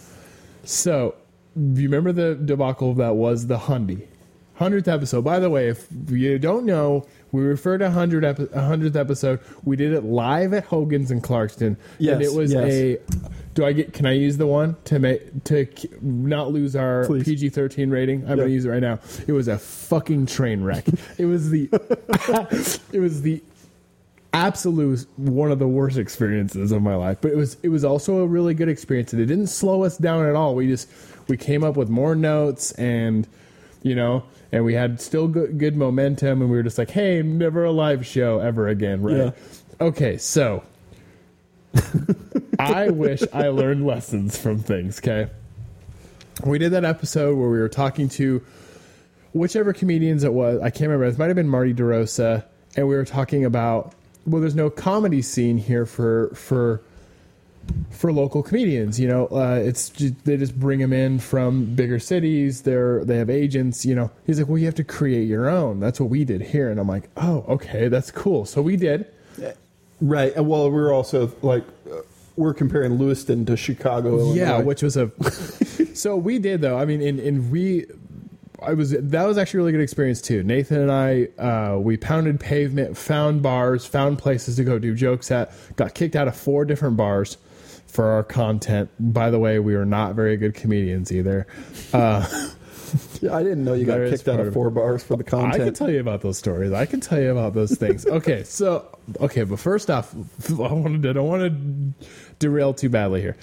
So, do you remember the debacle that was the Hundy? 100th episode. By the way, if you don't know, we refer to 100 epi- 100th episode. We did it live at Hogan's in Clarkston. Yes, And it was yes. a. Do I get? Can I use the one to make to not lose our PG thirteen rating? I'm Yeah. going to use it right now. It was a fucking train wreck. it was the. it was the absolute one of the worst experiences of my life but it was it was also a really good experience and it didn't slow us down at all we just we came up with more notes and you know and we had still good, good momentum and we were just like hey never a live show ever again right Yeah. okay so i wish i learned lessons from things okay we did that episode where we were talking to whichever comedians it was, I can't remember. It might have been Marty DeRosa, and we were talking about well, there's no comedy scene here for for for local comedians. You know, uh, it's just, they just bring them in from bigger cities. They're they have agents. You know, he's like, well, you have to create your own. That's what we did here, and I'm like, oh, okay, that's cool. So we did. Right. And well, we're also like uh, we're comparing Lewiston to Chicago. Illinois. Yeah, which was a. so we did though. I mean, and, and we, I was that was actually a really good experience too. Nathan and I, uh, we pounded pavement, found bars, found places to go do jokes at. Got kicked out of four different bars for our content. By the way, we were not very good comedians either. Uh, Yeah, I didn't know you got kicked out of four bars for the content. I can tell you about those stories. I can tell you about those things. Okay, so okay, but first off, I wanted to, I don't want to derail too badly here.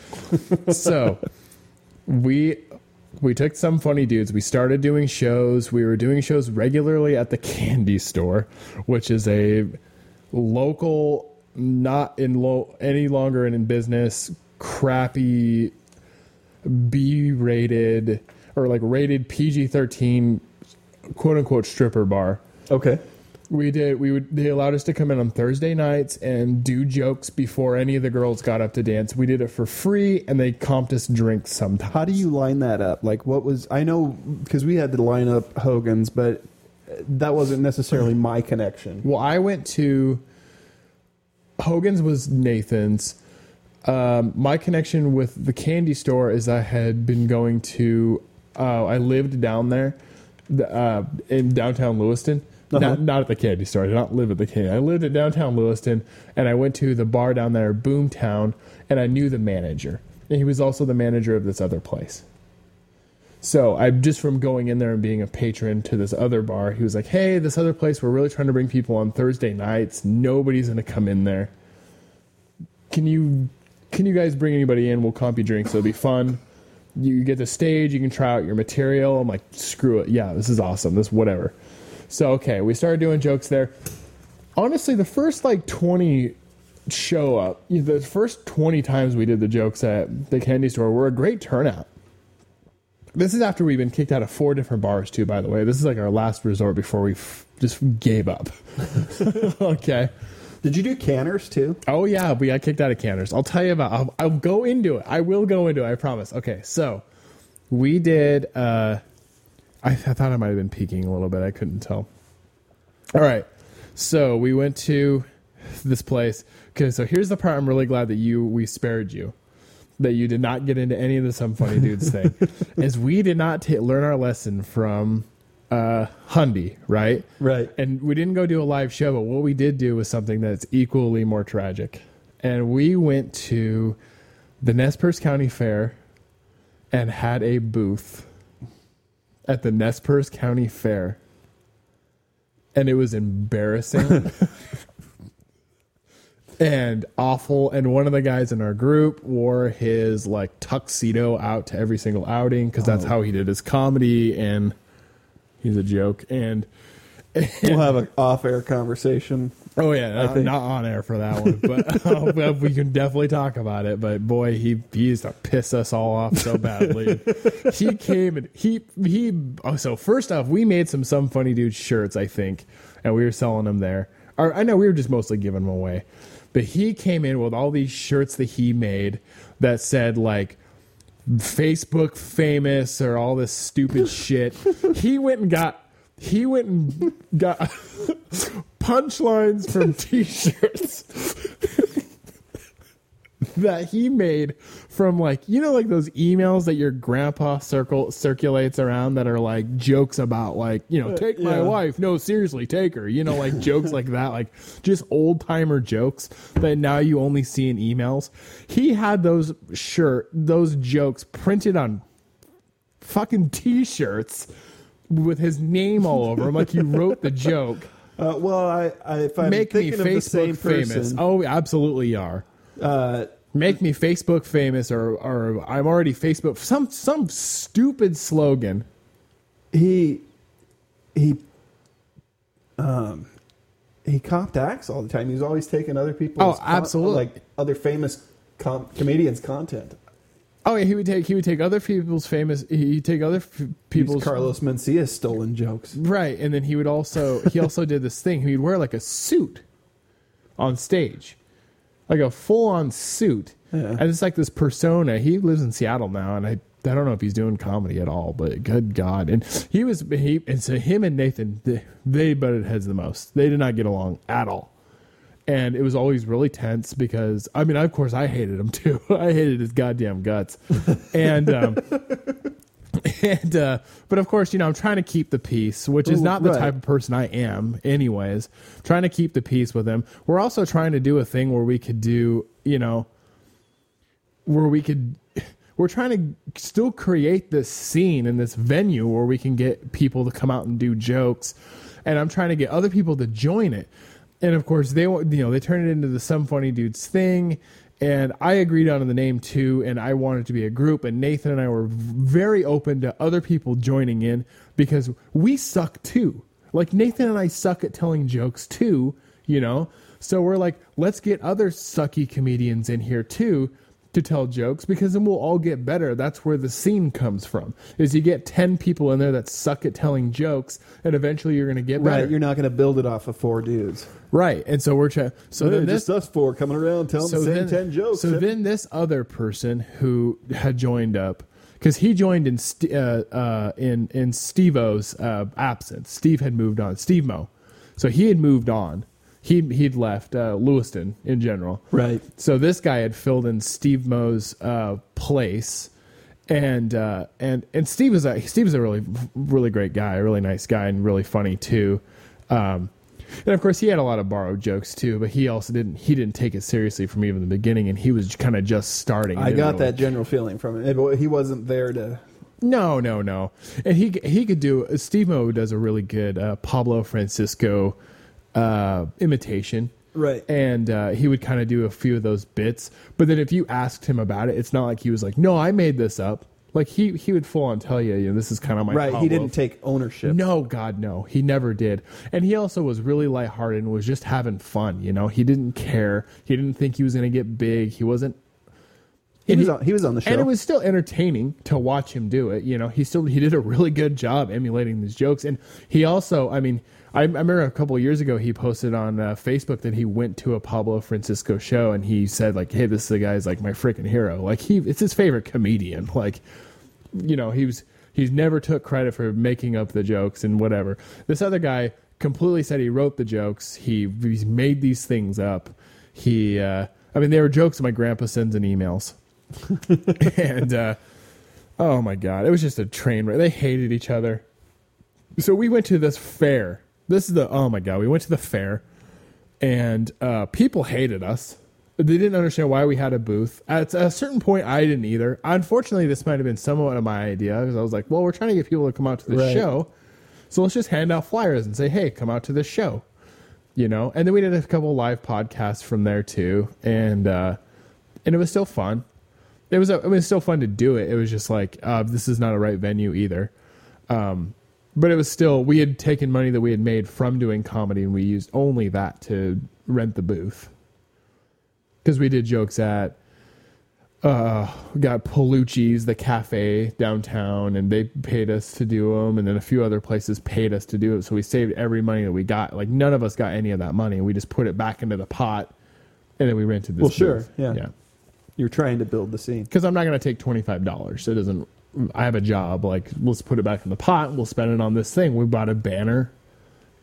So we we took some funny dudes. We started doing shows. We were doing shows regularly at the candy store, which is a local not in low any longer in business, crappy B rated or like rated PG thirteen quote unquote stripper bar. Okay. We did. We would. They allowed us to come in on Thursday nights and do jokes before any of the girls got up to dance. We did it for free, and they comped us drinks sometimes. How do you line that up? Like, what was I know because we had to line up Hogan's, but that wasn't necessarily my connection. Well, I went to Hogan's was Nathan's. Um, my connection with the candy store is I had been going to. Uh, I lived down there, uh, in downtown Lewiston. Uh-huh. Not, not at the candy store. I did not live at the candy. I lived at downtown Lewiston, and I went to the bar down there, Boomtown, and I knew the manager, and he was also the manager of this other place. So I just from going in there and being a patron to this other bar, he was like, "Hey, this other place, we're really trying to bring people on Thursday nights. Nobody's gonna come in there. Can you, can you guys bring anybody in? We'll comp you drinks. It'll be fun. You get the stage. You can try out your material. I'm like, screw it. Yeah, this is awesome. This whatever. So okay, we started doing jokes there. Honestly, the first like 20 show up, the first 20 times we did the jokes at the candy store were a great turnout. This is after we've been kicked out of four different bars, too, by the way. This is like our last resort before we f- just gave up. okay. Did you do canners too? Oh, yeah, we got kicked out of Canners. I'll tell you about I'll, I'll go into it. I will go into it, I promise. Okay, so we did, uh, I, I thought I might have been peeking a little bit. I couldn't tell. All right. So we went to this place. Okay, so here's the part I'm really glad that you we spared you. That you did not get into any of the some funny dudes thing. is we did not ta- learn our lesson from uh Hundy, right? Right. And we didn't go do a live show, but what we did do was something that's equally more tragic. And we went to the Nez Perce County Fair and had a booth at the Nez Perce County Fair. And it was embarrassing and awful. And one of the guys in our group wore his like tuxedo out to every single outing because that's how he did his comedy. And he's a joke. And We'll have an off-air conversation. Oh yeah, I not, think- not on air for that one, but uh, we can definitely talk about it. But boy, he he used to piss us all off so badly. he came and he he. Oh, so first off, we made some some funny dude shirts, I think, and we were selling them there. Or I know we were just mostly giving them away, but he came in with all these shirts that he made that said like Facebook famous or all this stupid shit. He went and got he went and got punchlines from t-shirts that he made from like you know like those emails that your grandpa circle circulates around that are like jokes about like you know take my yeah. wife no seriously take her you know like jokes like that like just old timer jokes that now you only see in emails he had those shirt those jokes printed on fucking t-shirts with his name all over him like he wrote the joke Uh, well, I, I if I'm make me thinking of the same Facebook famous. person, Oh, absolutely you are. uh, Make me Facebook famous, or or I'm already Facebook. Some some stupid slogan. he he um he copped acts all the time. He was always taking other people's Oh, absolutely. like other famous com- comedians' content. Oh yeah, he would take he would take other people's famous. He'd take other f- People's people's Carlos Mencia's stolen jokes. right, and then he would also he also did this thing. He'd wear like a suit on stage, like a full on suit, Yeah. and it's like this persona. He lives in Seattle now, and I. I don't know if he's doing comedy at all, but good God! And he was he and so him and Nathan they, they butted heads the most. They did not get along at all. and it was always really tense because I mean, of course, I hated him too. I hated his goddamn guts, and um, and uh, but of course, you know, I'm trying to keep the peace, which is Ooh, not the right. type of person I am, anyways. Trying to keep the peace with him. We're also trying to do a thing where we could do, you know, where we could. We're trying to still create this scene in this venue where we can get people to come out and do jokes, and I'm trying to get other people to join it. And of course, they want you know they turn it into the some funny dudes thing, and I agreed on the name too, and I wanted to be a group. And Nathan and I were very open to other people joining in because we suck too. Like Nathan and I suck at telling jokes too, you know. So we're like, let's get other sucky comedians in here too to tell jokes because then we'll all get better. That's where the scene comes from. Is you get 10 people in there that suck at telling jokes and eventually you're going to get better. Right, you're not going to build it off of four dudes. right. And so we're trying so then this just us four coming around telling the same then, ten jokes. So then this other person who had joined up because he joined in uh, uh, in in Steve-O's uh, absence. Steve had moved on. Steve Mo, so he had moved on. He he'd left uh, Lewiston in general. Right. So this guy had filled in Steve Mo's uh, place, and uh, and and Steve is a Steve is a really really great guy, a really nice guy, and really funny too. Um, and of course, he had a lot of borrowed jokes too, but he also didn't he didn't take it seriously from even the beginning, and he was kind of just starting. I got really- that general feeling from it. It- He wasn't there to. no, no, no. And he he could do Steve Mo does a really good uh, Pablo Francisco uh, imitation. Right. And uh, he would kind of do a few of those bits. But then if you asked him about it, it's not like he was like, "No, I made this up." Like he he would full on tell you, you know, this is kind of my Right. He didn't take ownership. no, God, no. He never did. And he also was really lighthearted and was just having fun. You know, he didn't care. He didn't think he was going to get big. He wasn't. He was on, he was on the show. And it was still entertaining to watch him do it. You know, he still he did a really good job emulating these jokes. And he also, I mean, I, I remember a couple years ago he posted on uh, Facebook that he went to a Pablo Francisco show and he said like, "Hey, this is the guy's like my freaking hero. Like he, it's his favorite comedian. Like, you know, he was he's never took credit for making up the jokes and whatever. This other guy completely said he wrote the jokes. He he's made these things up. He, uh, I mean, they were jokes my grandpa sends in emails, and uh, oh my god, it was just a train wreck. They hated each other. So we went to this fair. This is the oh my god, we went to the fair, and uh, people hated us. They didn't understand why we had a booth. At a certain point, I didn't either. Unfortunately, this might have been somewhat of my idea because I was like, well, we're trying to get people to come out to the Right. show. So let's just hand out flyers and say, hey, come out to this show. You know? And then we did a couple live podcasts from there too. And uh and it was still fun. It was it was still fun to do it. It was just like, uh, this is not a right venue either. Um but it was still we had taken money that we had made from doing comedy and we used only that to rent the booth because we did jokes at uh we got Palucci's the cafe downtown and they paid us to do them and then a few other places paid us to do it so we saved every money that we got like none of us got any of that money we just put it back into the pot and then we rented this Well, sure, booth. yeah. yeah You're trying to build the scene. because I'm not going to take twenty five dollars. It doesn't. I have a job. Like let's put it back in the pot. We'll spend it on this thing. We bought a banner.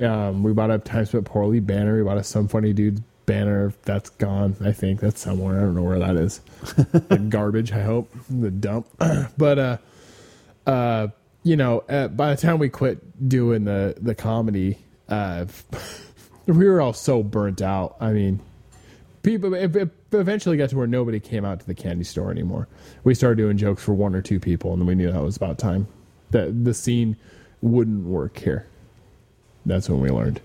Um, we bought a Time Spent Poorly banner. We bought a Some Funny Dudes banner. That's gone. I think that's somewhere. I don't know where that is. the garbage. I hope the dump. but uh, uh, you know, uh, by the time we quit doing the the comedy, uh, we were all so burnt out. I mean, people it, it eventually got to where nobody came out to the candy store anymore. We started doing jokes for one or two people, and then we knew that was about time. That the scene wouldn't work here. That's when we learned.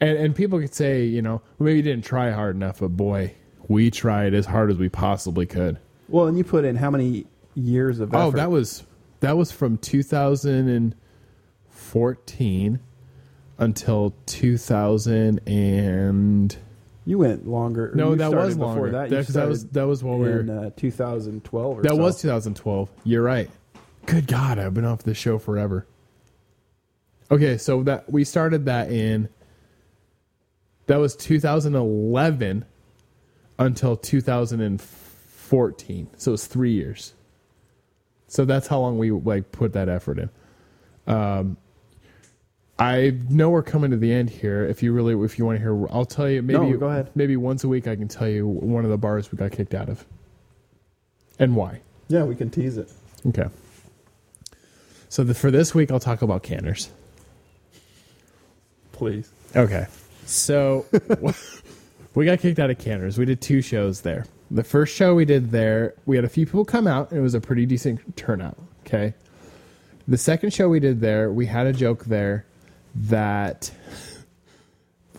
And and people could say, you know, maybe you didn't try hard enough, but boy, we tried as hard as we possibly could. Well, and you put in how many years of oh, effort? Oh, that was that was from 2014 until 2000 and you went longer. No, that was before longer. That, That- that was- that was when we were- in uh, 2012. Or That so. was 2012. You're right. Good God, I've been off this show forever. Okay, so that we started that in that was 2011 until 2014. So it's three years. So that's how long we like put that effort in. Um, I know we're coming to the end here. If you really, if you want to hear, I'll tell you. Maybe No, go ahead. Maybe once a week, I can tell you one of the bars we got kicked out of, and why. Yeah, we can tease it. Okay. So the, for this week, I'll talk about canners. Please. Okay. So we got kicked out of Canners. We did two shows there. The first show we did there, we had a few people come out, and it was a pretty decent turnout. Okay. The second show we did there, we had a joke there that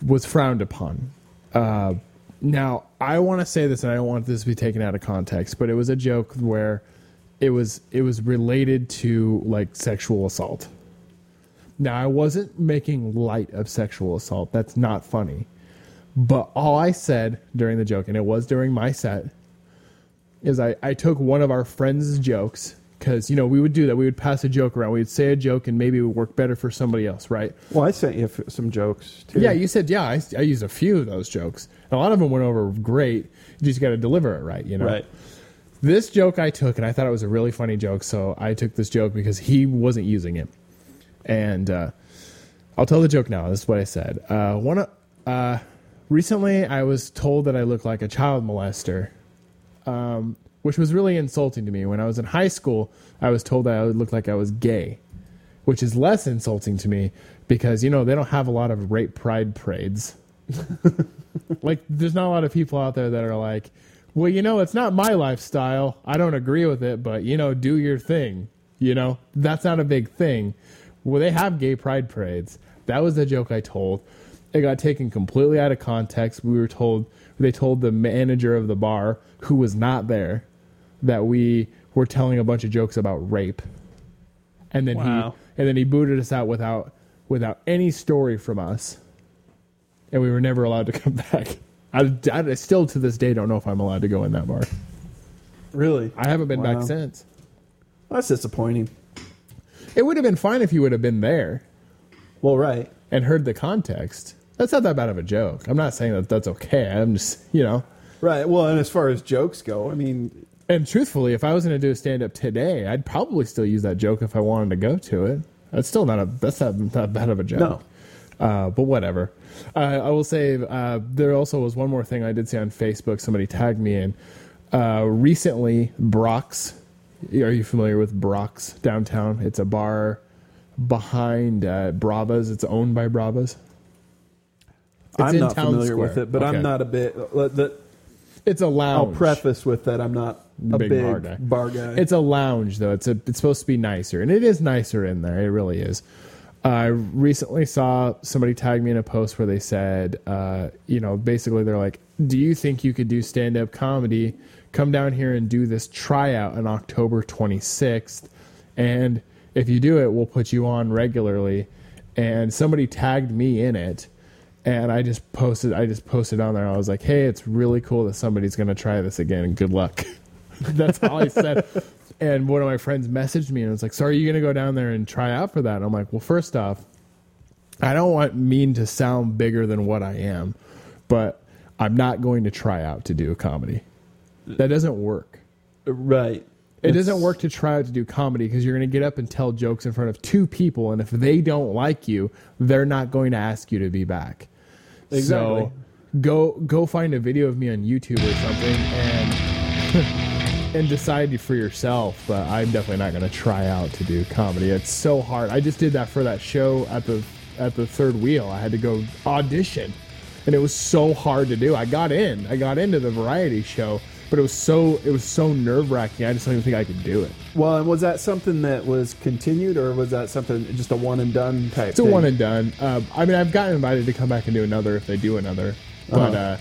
was frowned upon. Uh, now, I want to say this, and I don't want this to be taken out of context, but it was a joke where it was it was related to like sexual assault. Now, I wasn't making light of sexual assault. That's not funny. But all I said during the joke, and it was during my set, is I, I took one of our friends' jokes because you know we would do that. We would pass a joke around. We would say a joke, and maybe it would work better for somebody else, right? Well, I sent you f- some jokes too. Yeah, you said yeah. I, I used a few of those jokes. And a lot of them went over great. You just got to deliver it right, you know. right. This joke I took, and I thought it was a really funny joke, so I took this joke because he wasn't using it. And uh, I'll tell the joke now. This is what I said. Uh, one, uh, recently, I was told that I look like a child molester, um, which was really insulting to me. When I was in high school, I was told that I would look like I was gay, which is less insulting to me because you know they don't have a lot of rape pride parades. like, there's not a lot of people out there that are like, well, you know, it's not my lifestyle. I don't agree with it, but you know, do your thing. You know, that's not a big thing. Well, they have gay pride parades. That was the joke I told. It got taken completely out of context. We were told they told the manager of the bar who was not there that we were telling a bunch of jokes about rape. And then Wow. he and then he booted us out without without any story from us. And we were never allowed to come back. I, I still to this day don't know if I'm allowed to go in that bar. Really? I haven't been Wow. back since. That's disappointing. It would have been fine if you would have been there Well, right. and heard the context. That's not that bad of a joke. I'm not saying that that's okay. I'm just, you know. Right. Well, and as far as jokes go, I mean, And truthfully, if I was going to do a stand up today, I'd probably still use that joke if I wanted to go to it. That's still not a that's not that bad of a joke. No. Uh, but whatever. Uh, I will say uh, there also was one more thing I did see on Facebook. Somebody tagged me in. Uh, recently, Brock's. Are you familiar with Brock's downtown? It's a bar behind uh, Brava's. It's owned by Brava's. It's I'm not familiar Square. with it, but Okay. I'm not a bit. uh, That It's I'll preface with that I'm not a Big big, bar guy. bar guy. It's a lounge though. It's a it's supposed to be nicer, and it is nicer in there. It really is. I recently saw somebody tag me in a post where they said, uh, you know, basically they're like, "Do you think you could do stand up comedy? Come down here and do this tryout on October 26th, and if you do it, we'll put you on regularly." And somebody tagged me in it, and I just posted. I just posted on there. I was like, "Hey, it's really cool that somebody's going to try this again, and good luck." That's all I said. And one of my friends messaged me and was like, "So are you going to go down there and try out for that?" And I'm like, "Well, first off, I don't want mean to sound bigger than what I am, but I'm not going to try out to do a comedy. That doesn't work. right. It It's- doesn't work to try out to do comedy because you're going to get up and tell jokes in front of two people, and if they don't like you, they're not going to ask you to be back. Exactly. So go go find a video of me on YouTube or something and and decide for yourself. But I'm definitely not going to try out to do comedy. It's so hard. I just did that for that show at the at the third wheel. I had to go audition, and it was so hard to do. I got in. I got into the variety show. But it was so it was so nerve wracking. I just don't even think I could do it. Well, and was that something that was continued, or was that something just a one and done type? It's a thing? one and done. Uh, I mean, I've gotten invited to come back and do another if they do another, but Uh-huh. uh,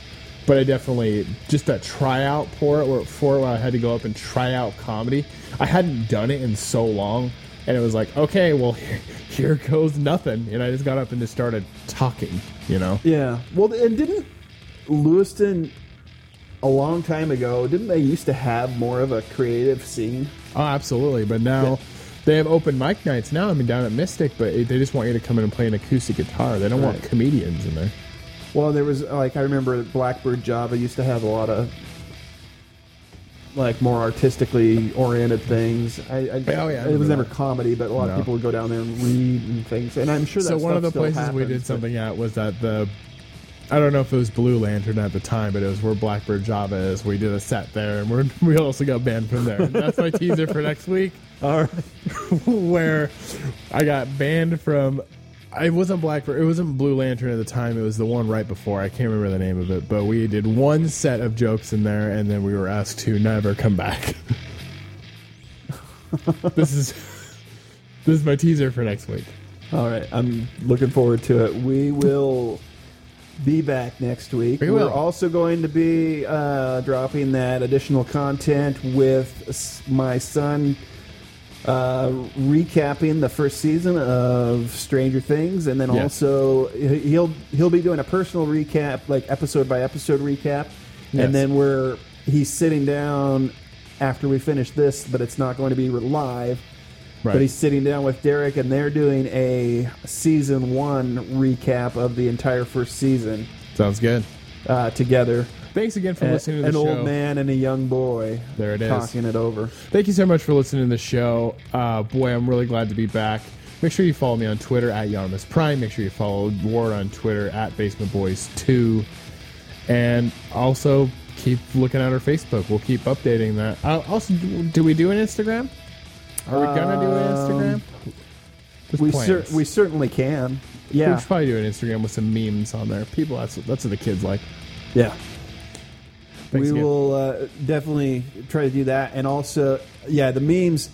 but I definitely just a tryout for it. Where for it, where I had to go up and try out comedy. I hadn't done it in so long, and it was like, okay, well, here, here goes nothing, and I just got up and just started talking. You know, Yeah. Well, and didn't Lewiston a long time ago? Didn't they used to have more of a creative scene? oh, absolutely. But now. They have open mic nights now. I mean, down at Mystic, but they just want you to come in and play an acoustic guitar. They don't want comedians in there. Well, there was like I remember Blackbird Java used to have a lot of like more artistically oriented things. I, I, Oh, yeah, I it was never that. comedy, but a lot No. of people would go down there and read and things. And I'm sure that so one of the stuff still places we did but- something at was at the I don't know if it was Blue Lantern at the time, but it was where Blackbird Java is. We did a set there, and we're, we also got banned from there. And that's my teaser for next week, All right. where I got banned from. It wasn't Blackbird. It wasn't Blue Lantern at the time. It was the one right before. I can't remember the name of it, but we did one set of jokes in there, and then we were asked to never come back. this is this is my teaser for next week. All right, I'm looking forward to it. We will be back next week. We We're also going to be uh, dropping that additional content with my son uh, recapping the first season of Stranger Things, and then also he- he'll he'll be doing a personal recap, like episode by episode recap, Yes. and then we're he's sitting down after we finish this, but it's not going to be live. Right. But he's sitting down with Derek, and they're doing a season one recap of the entire first season Sounds good. uh, together. Thanks again for listening to an the show. An old man and a young boy. There it is. talking it over. Thank you so much for listening to the show. Uh, boy, I'm really glad to be back. Make sure you follow me on Twitter at Yarmus Prime. Make sure you follow Ward on Twitter at Basement Boyz 2. And also keep looking at our Facebook. We'll keep updating that. Uh, also, do we do an Instagram? Are we going to do an Instagram? There's Um, We plans. cer- we certainly can. Yeah, We Yeah, should probably do an Instagram with some memes on there. People, that's that's what the kids like. yeah. We will uh, definitely try to do that, and also, yeah, the memes.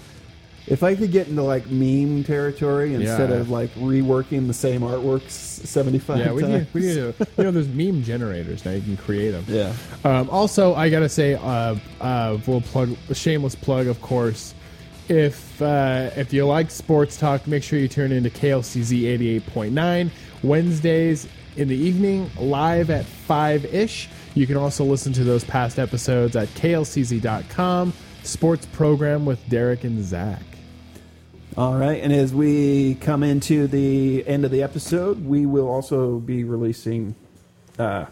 If I could get into like meme territory instead Yeah. of like reworking the same artworks seventy five Yeah, we times. need, we need to, you know, there's meme generators now. You can create them. yeah. Um, also, I gotta say, uh, uh, we'll plug a shameless plug, of course. If uh, if you like sports talk, make sure you tune into KLCZ eighty eight point nine Wednesdays in the evening, live at five ish. You can also listen to those past episodes at klcz.com. Sports program with Derek and Zach. All right, and as we come into the end of the episode, we will also be releasing uh,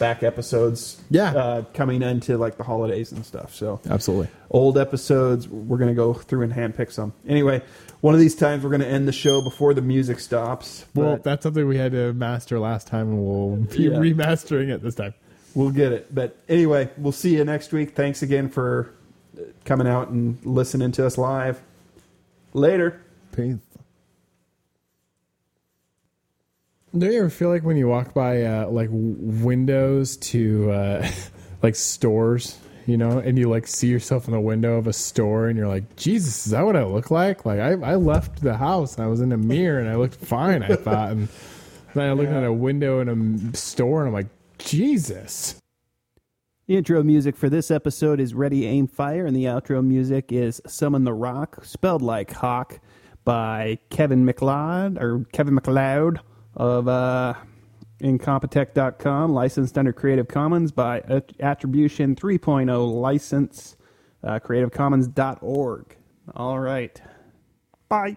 back episodes. Yeah. uh, coming into like the holidays and stuff. So Absolutely. old episodes, we're gonna go through and handpick some. Anyway, one of these times we're gonna end the show before the music stops. Well, but that's something we had to master last time, and we'll be Yeah. remastering it this time. We'll get it. But anyway, we'll see you next week. Thanks again for uh, coming out and listening to us live. Later. Peace. Do you ever feel like when you walk by uh, like w- windows to uh, like stores, you know, and you like see yourself in the window of a store, and you're like, Jesus, is that what I look like? Like I, I left the house and I was in a mirror and I looked fine, I thought, and then I looked at a window in a store and I'm like, Jesus. The intro music for this episode is Ready, Aim, Fire, and the outro music is Summon the Rawk, spelled like Hawk, by Kevin MacLeod, or Kevin MacLeod of uh, Incompetech.com, licensed under Creative Commons by Attribution 3.0 license, uh, creativecommons.org. All right. Bye.